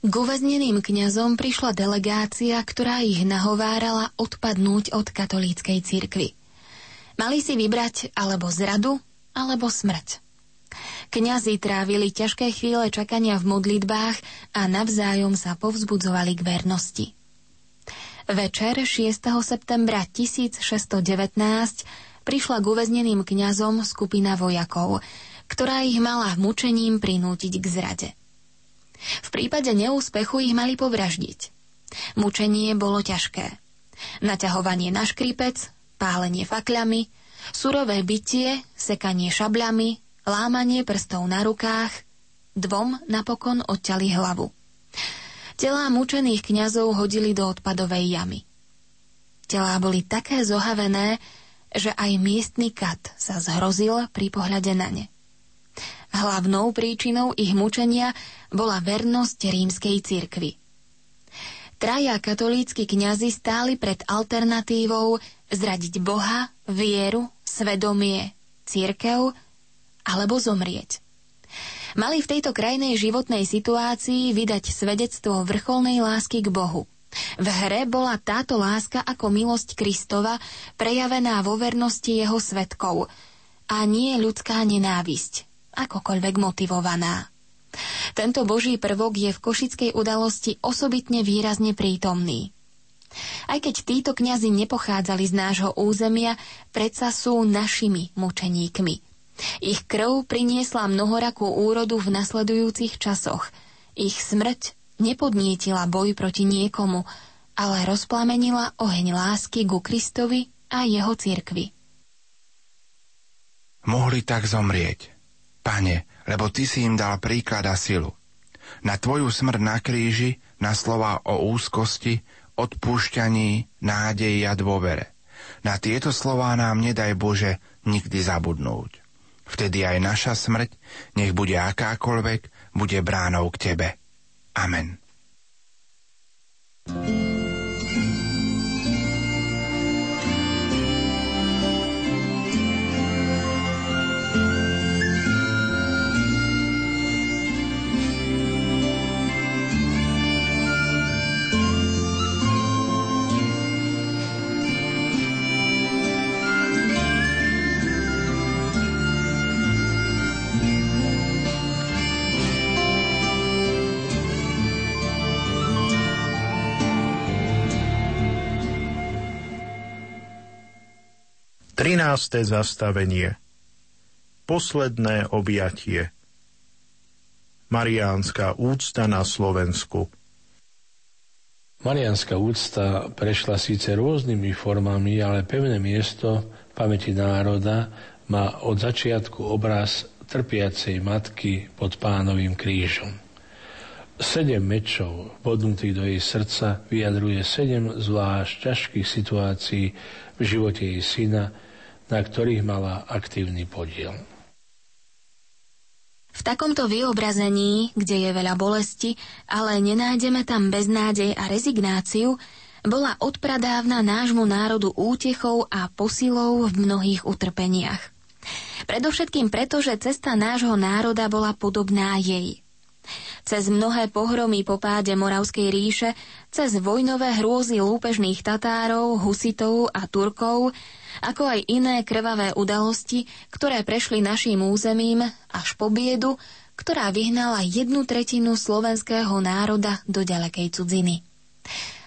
K uväzneným kňazom prišla delegácia, ktorá ich nahovárala odpadnúť od katolíckej cirkvy. Mali si vybrať alebo zradu, alebo smrť. Kňazi trávili ťažké chvíle čakania v modlitbách a navzájom sa povzbudzovali k vernosti. Večer 6. septembra 1619 prišla k uväzneným kňazom skupina vojakov, ktorá ich mala mučením prinútiť k zrade. V prípade neúspechu ich mali povraždiť. Mučenie bolo ťažké. Naťahovanie na škripec, pálenie fakľami, surové bytie, sekanie šabľami, lámanie prstov na rukách, dvom napokon odťali hlavu. Telá mučených kňazov hodili do odpadovej jamy. Telá boli také zohavené, že aj miestny kat sa zhrozil pri pohľade na ne. Hlavnou príčinou ich mučenia bola vernosť rímskej cirkvi. Traja katolícky kňazi stáli pred alternatívou zradiť Boha, vieru, svedomie, církev alebo zomrieť. Mali v tejto krajnej životnej situácii vydať svedectvo vrcholnej lásky k Bohu. V hre bola táto láska ako milosť Kristova prejavená vo vernosti jeho svetkov a nie ľudská nenávisť, akokoľvek motivovaná. Tento boží prvok je v košickej udalosti osobitne výrazne prítomný. Aj keď títo kňazi nepochádzali z nášho územia, predsa sú našimi mučeníkmi. Ich krv priniesla mnohorakú úrodu v nasledujúcich časoch. Ich smrť nepodnietila boj proti niekomu, ale rozplamenila oheň lásky ku Kristovi a jeho cirkvi. Mohli tak zomrieť, Pane, lebo Ty si im dal príklad a silu. Na Tvoju smrť na kríži, na slova o úzkosti, odpúšťaní, nádeji a dôvere. Na tieto slová nám nedaj Bože nikdy zabudnúť. Vtedy aj naša smrť, nech bude akákoľvek, bude bránou k Tebe. Amen. thank you 13. zastavenie Posledné objatie Mariánska úcta na Slovensku Mariánska úcta prešla síce rôznymi formami, ale pevné miesto v pamäti národa má od začiatku obraz trpiacej matky pod pánovým krížom. Sedem mečov bodnutých do jej srdca vyjadruje sedem zvlášť ťažkých situácií v živote jej syna, na ktorých mala aktívny podiel. V takomto vyobrazení, kde je veľa bolesti, ale nenájdeme tam beznádej a rezignáciu, bola odpradávna nášmu národu útechou a posilou v mnohých utrpeniach. Predovšetkým preto, že cesta nášho národa bola podobná jej. Cez mnohé pohromy po páde Moravskej ríše, cez vojnové hrôzy lúpežných Tatárov, Husitov a Turkov, ako aj iné krvavé udalosti, ktoré prešli našim územím až po biedu, ktorá vyhnala jednu tretinu slovenského národa do ďalekej cudziny.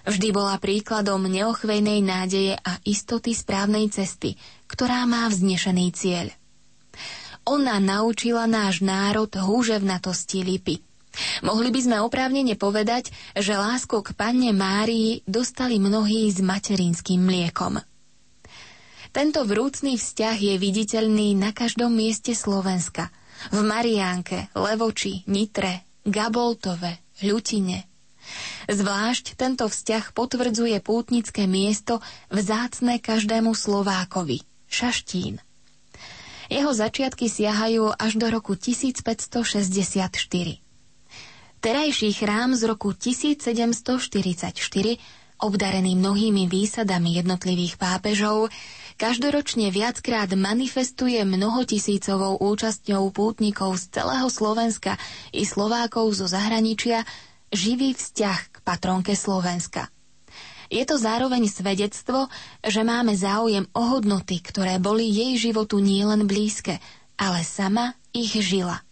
Vždy bola príkladom neochvejnej nádeje a istoty správnej cesty, ktorá má vznešený cieľ. Ona naučila náš národ húževnatosti lipy – Mohli by sme oprávnene povedať, že lásku k panne Márii dostali mnohí s materinským mliekom. Tento vrúcný vzťah je viditeľný na každom mieste Slovenska. V Mariánke, Levoči, Nitre, Gaboltove, Ľutine. Zvlášť tento vzťah potvrdzuje pútnické miesto vzácne každému Slovákovi, Šaštín. Jeho začiatky siahajú až do roku 1564. Terajší chrám z roku 1744, obdarený mnohými výsadami jednotlivých pápežov, každoročne viackrát manifestuje mnohotisícovou účastňou pútnikov z celého Slovenska i Slovákov zo zahraničia živý vzťah k patronke Slovenska. Je to zároveň svedectvo, že máme záujem o hodnoty, ktoré boli jej životu nielen blízke, ale sama ich žila.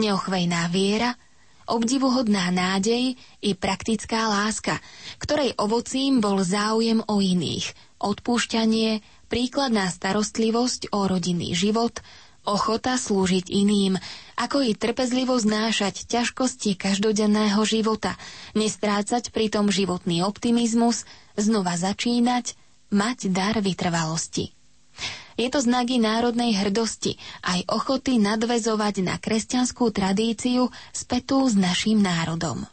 Neochvejná viera – obdivuhodná nádej i praktická láska, ktorej ovocím bol záujem o iných, odpúšťanie, príkladná starostlivosť o rodinný život, ochota slúžiť iným, ako i trpezlivo znášať ťažkosti každodenného života, nestrácať pritom životný optimizmus, znova začínať, mať dar vytrvalosti. Je to znaky národnej hrdosti, aj ochoty nadvezovať na kresťanskú tradíciu spätú s našim národom.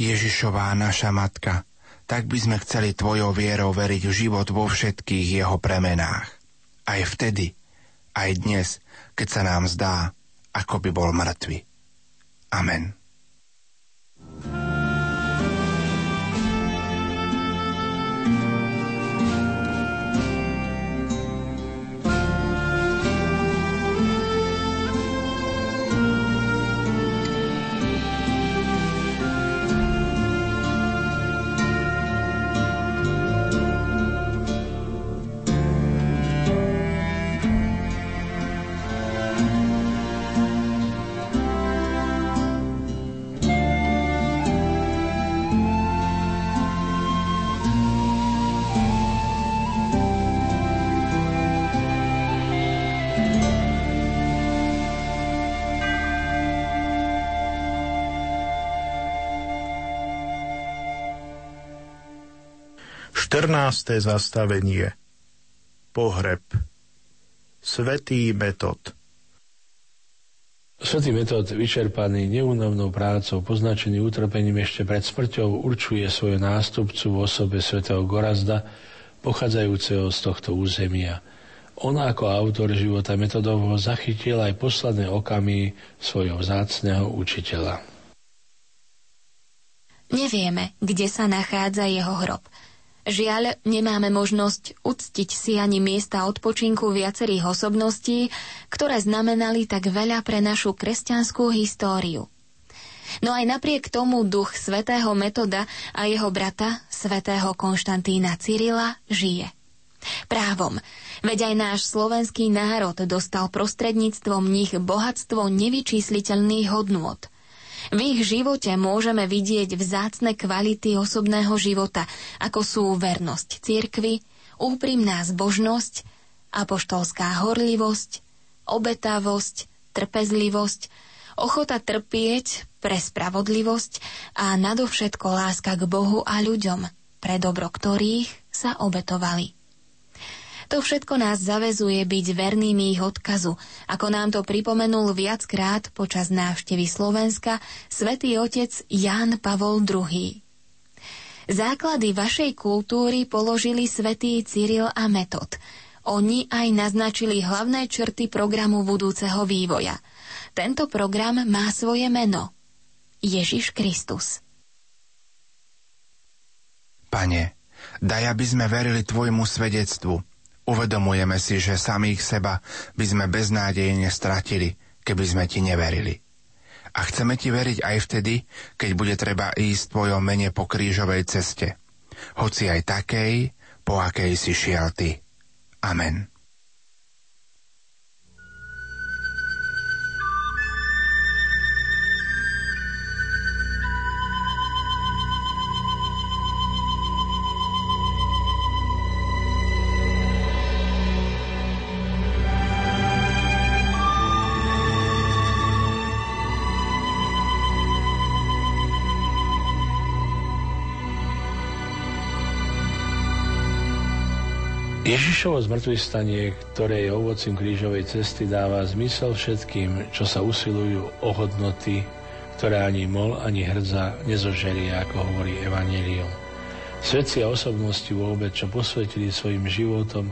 Ježišová naša matka, tak by sme chceli tvojou vierou veriť v život vo všetkých jeho premenách. Aj vtedy, aj dnes, keď sa nám zdá, ako by bol mŕtvy. Amen. 14. zastavenie Pohreb Svetý metod Svetý metod, vyčerpaný neúnavnou prácou, poznačený utrpením ešte pred smrťou, určuje svoju nástupcu v osobe svätého Gorazda, pochádzajúceho z tohto územia. On ako autor života metodovho zachytil aj posledné okamy svojho vzácného učiteľa. Nevieme, kde sa nachádza jeho hrob – Žiaľ, nemáme možnosť uctiť si ani miesta odpočinku viacerých osobností, ktoré znamenali tak veľa pre našu kresťanskú históriu. No aj napriek tomu duch svätého Metoda a jeho brata, svätého Konštantína Cyrila, žije. Právom, veď aj náš slovenský národ dostal prostredníctvom nich bohatstvo nevyčísliteľných hodnôt – v ich živote môžeme vidieť vzácne kvality osobného života, ako sú vernosť cirkvi, úprimná zbožnosť, apoštolská horlivosť, obetavosť, trpezlivosť, ochota trpieť pre spravodlivosť a nadovšetko láska k Bohu a ľuďom, pre dobro ktorých sa obetovali. To všetko nás zavezuje byť vernými ich odkazu, ako nám to pripomenul viackrát počas návštevy Slovenska svätý otec Ján Pavol II. Základy vašej kultúry položili svätý Cyril a Metod. Oni aj naznačili hlavné črty programu budúceho vývoja. Tento program má svoje meno. Ježiš Kristus. Pane, daj, aby sme verili Tvojmu svedectvu – Uvedomujeme si, že samých seba by sme beznádejne stratili, keby sme ti neverili. A chceme ti veriť aj vtedy, keď bude treba ísť tvojom mene po krížovej ceste. Hoci aj takej, po akej si šiel ty. Amen. Ježišovo zmrtvý ktoré je ovocím krížovej cesty, dáva zmysel všetkým, čo sa usilujú o hodnoty, ktoré ani mol, ani hrdza nezožerie, ako hovorí Evangelium. Svetci a osobnosti vôbec, čo posvetili svojim životom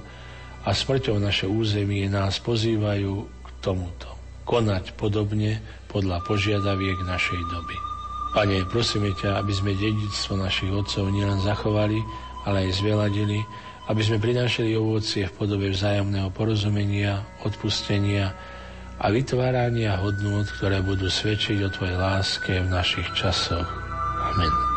a smrťou naše územie, nás pozývajú k tomuto. Konať podobne podľa požiadaviek našej doby. Pane, prosíme ťa, aby sme dedictvo našich otcov nielen zachovali, ale aj zveladili, aby sme prinášali ovocie v podobe vzájomného porozumenia, odpustenia a vytvárania hodnôt, ktoré budú svedčiť o Tvojej láske v našich časoch. Amen.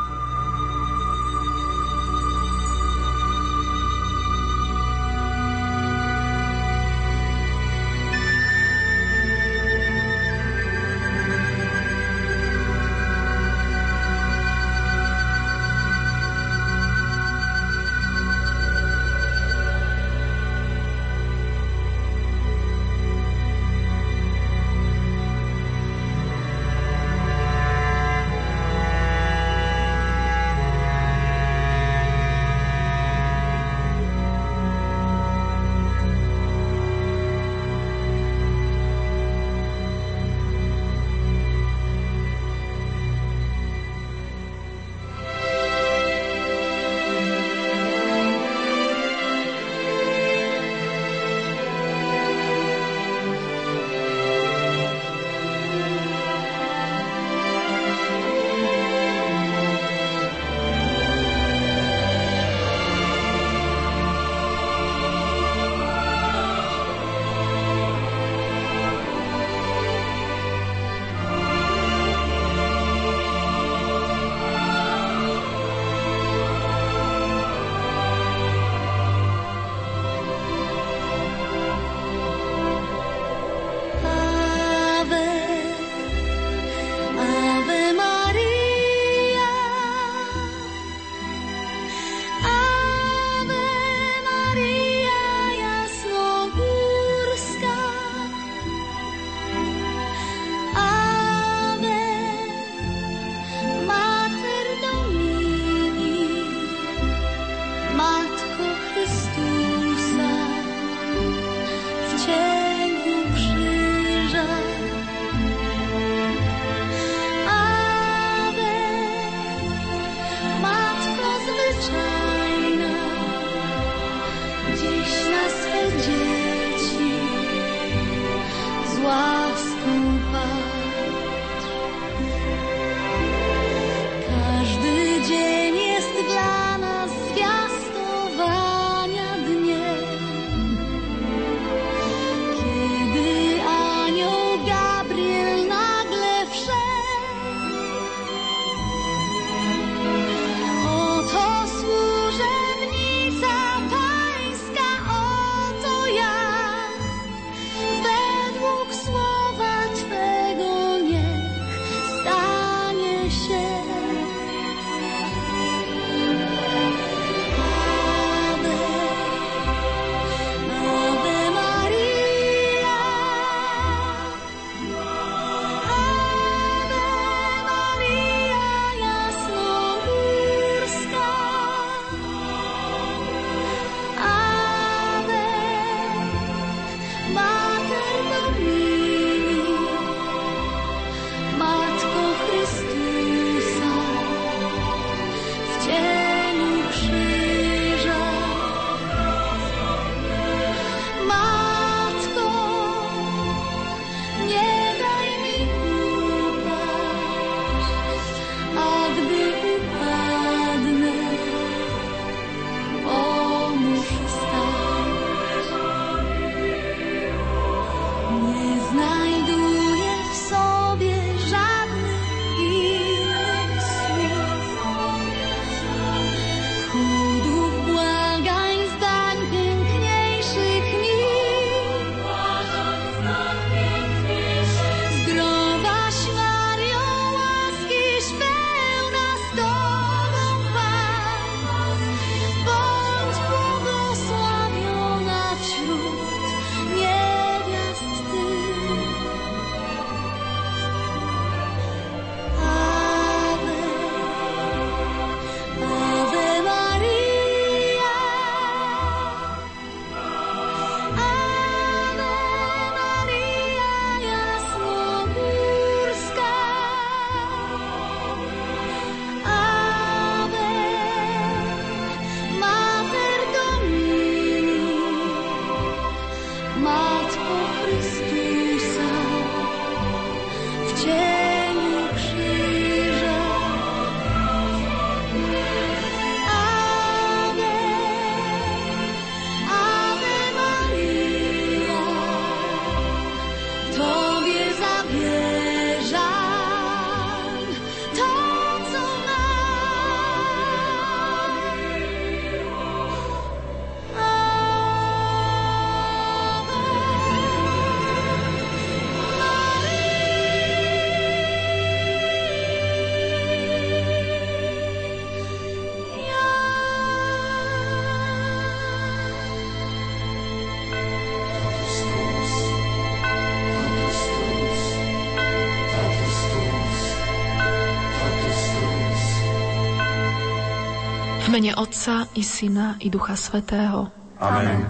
Mene Otca i Syna i Ducha Svetého. Amen.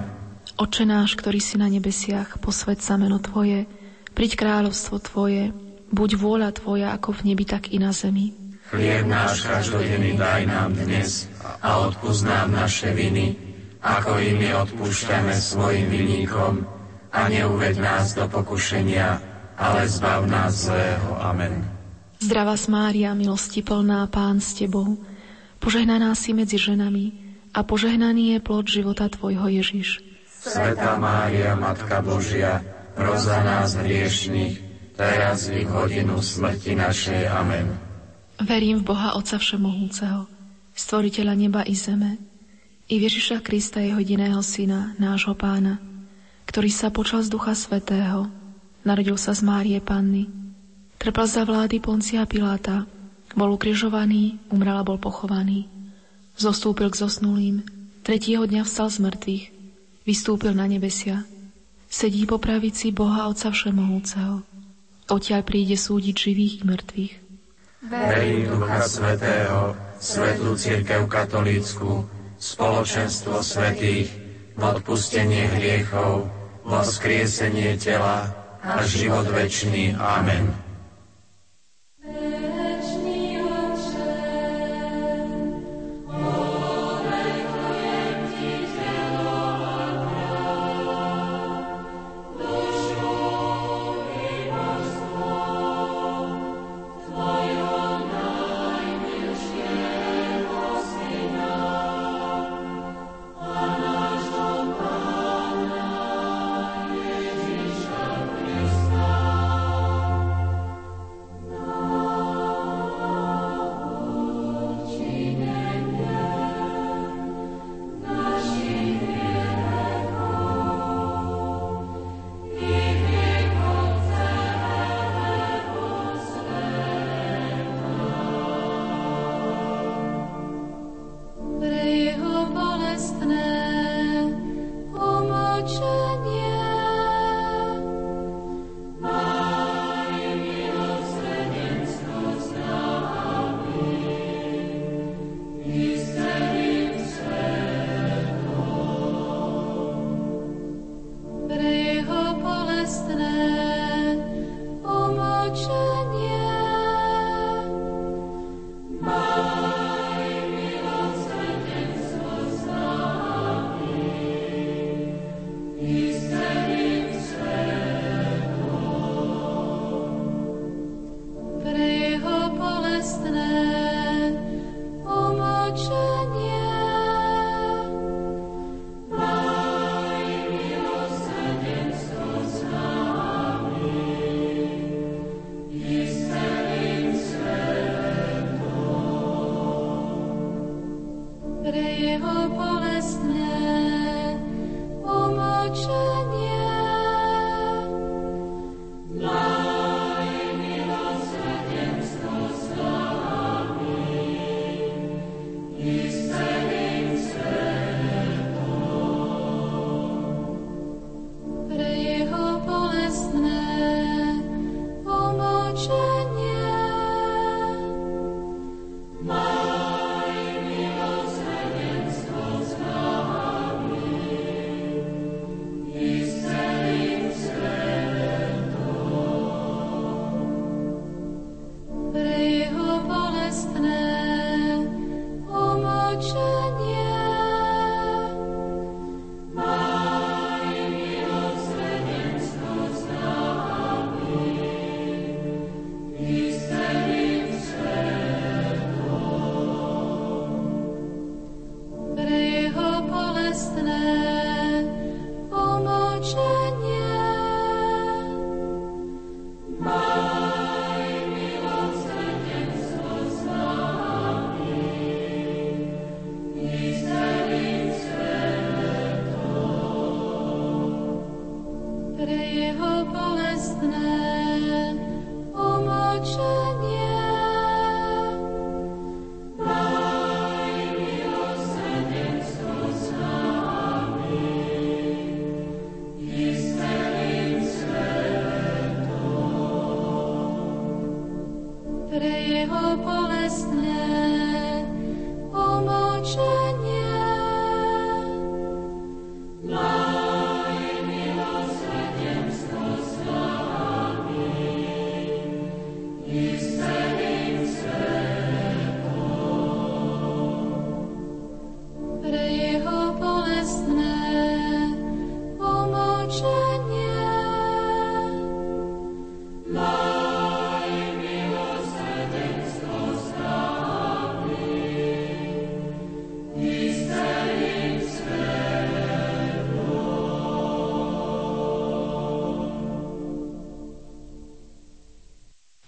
Oče náš, ktorý si na nebesiach, posved sa meno Tvoje, priď kráľovstvo Tvoje, buď vôľa Tvoja ako v nebi, tak i na zemi. Chlieb náš každodenný daj nám dnes a odpúsť nám naše viny, ako i my odpúšťame svojim vinníkom a neuved nás do pokušenia, ale zbav nás zlého. Amen. Zdravá Mária, milosti plná, Pán s Tebou, Požehnaná si medzi ženami a požehnaný je plod života Tvojho Ježiš. Svetá Mária, Matka Božia, pros za nás hriešných, teraz i v hodinu smrti našej. Amen. Verím v Boha Otca Všemohúceho, Stvoriteľa neba i zeme, i Ježiša Krista, Jeho jediného Syna, nášho Pána, ktorý sa počal z Ducha Svetého, narodil sa z Márie Panny, trpel za vlády Poncia Piláta, bol ukrižovaný, umrel a bol pochovaný. Zostúpil k zosnulým, tretieho dňa vstal z mŕtvych, vystúpil na nebesia, sedí po pravici Boha Otca Všemohúceho. Odtiaľ príde súdiť živých i mŕtvych. Verím Ducha Svetého, Svetú Církev Katolícku, spoločenstvo svetých, odpustenie hriechov, voskriesenie tela a život večný. Amen.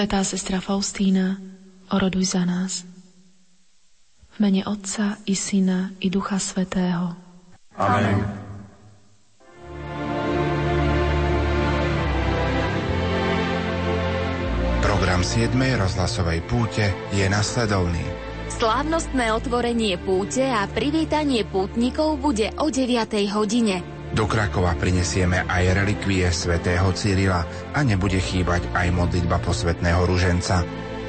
Svetá sestra Faustína, oroduj za nás. V mene Otca i Syna i Ducha Svetého. Amen. Program 7. rozhlasovej púte je nasledovný. Slávnostné otvorenie púte a privítanie pútnikov bude o 9. hodine. Do Krakova prinesieme aj relikvie svätého Cyrila a nebude chýbať aj modlitba posvetného ruženca.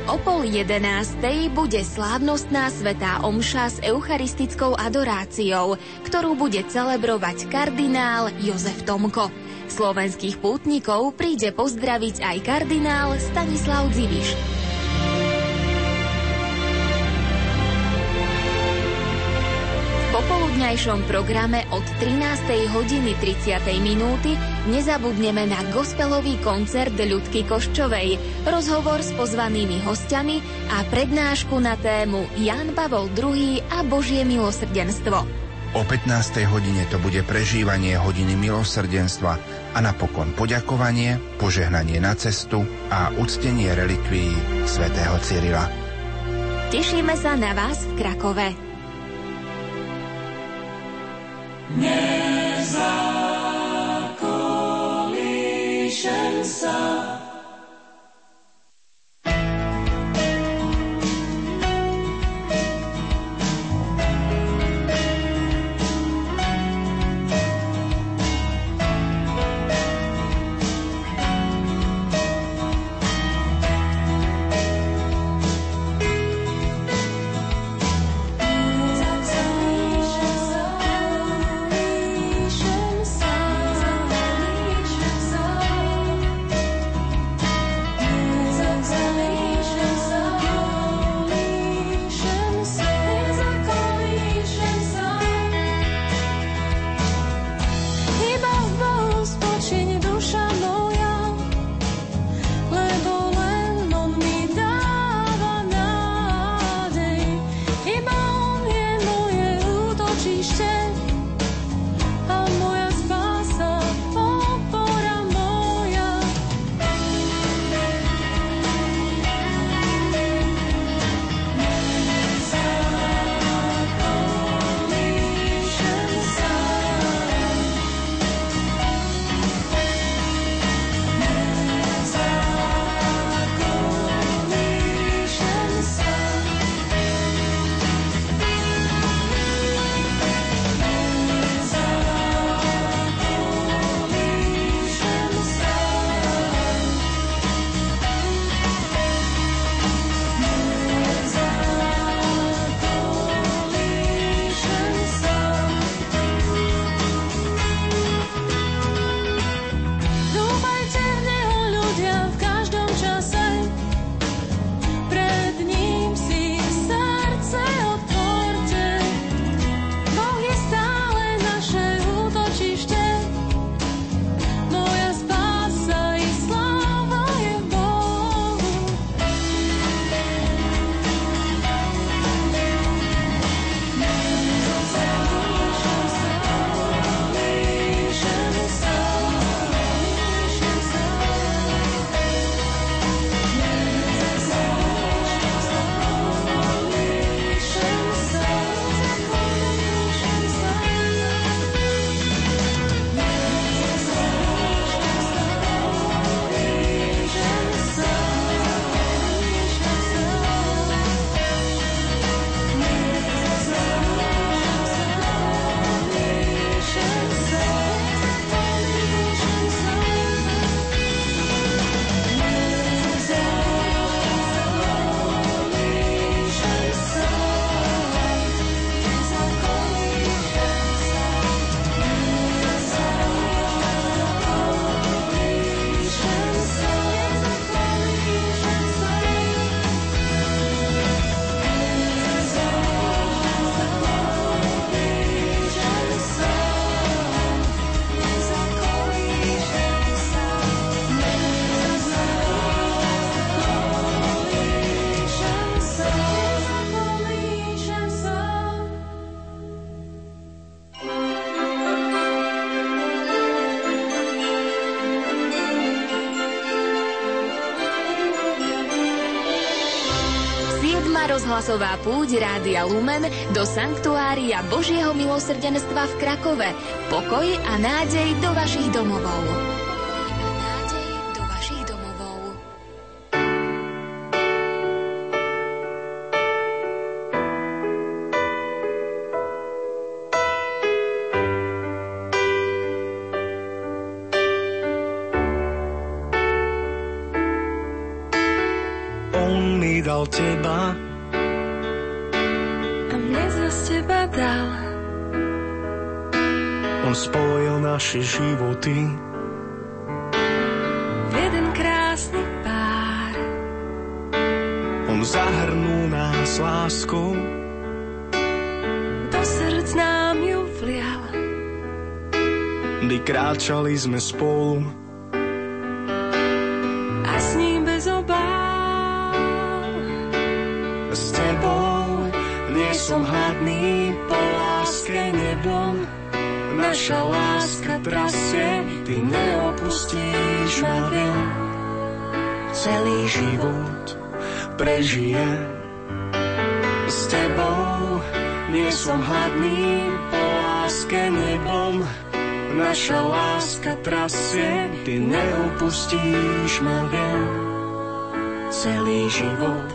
O pol jedenástej bude slávnostná svetá omša s eucharistickou adoráciou, ktorú bude celebrovať kardinál Jozef Tomko. Slovenských pútnikov príde pozdraviť aj kardinál Stanislav Dziviš. Popoludňajšom programe od 13. hodiny 30. minúty nezabudneme na gospelový koncert Ľudky Koščovej, rozhovor s pozvanými hostiami a prednášku na tému Jan Pavol II a Božie milosrdenstvo. O 15. hodine to bude prežívanie hodiny milosrdenstva a napokon poďakovanie, požehnanie na cestu a uctenie relikvií svätého Cyrila. Tešíme sa na vás v Krakove. Nezakolíšem sa Rozhlasová púť Rádia Lumen do Sanktuária Božieho milosrdenstva v Krakove. Pokoj a nádej do vašich domovov. dal teba On spojil naše životy v jeden krásny pár. On zahrnul nás láskou do srdc nám ju vlial. Kdy kráčali sme spolu a s ním bez obáv som hladný po láske nebom. Naša láska trasie, ty neopustíš ma viem. Celý život prežije s tebou. Nie som hladný po láske nebom. Naša láska trasie, ty neopustíš ma viem. Celý život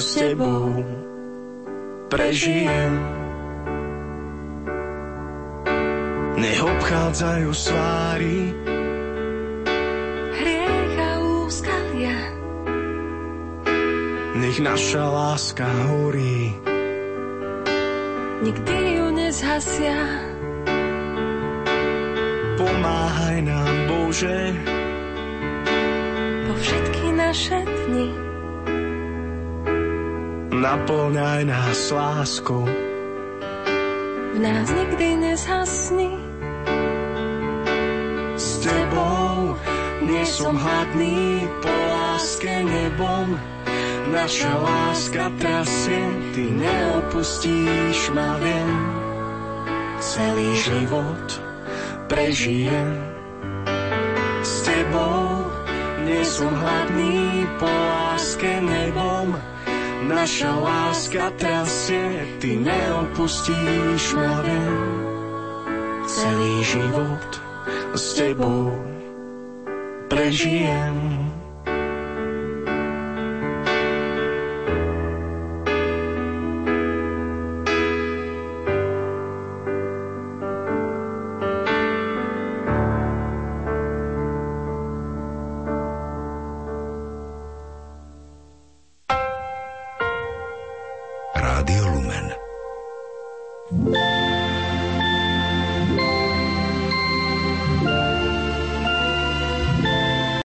s tebou prežijem. Nech obchádzajú svári, hriech a úskalia. Nech naša láska horí, nikdy ju nezhasia. Pomáhaj nám, Bože, po všetky naše dni naplňaj nás láskou. V nás nikdy nezhasni. Som hladný, po láske nebom. Naša láska trasie, ty neopustíš ma viem. Celý život prežijem. S tebou nie som hladný, po láske nebom. Naša láska trasie, ty neopustíš ma viem. Celý život s tebou prežijem.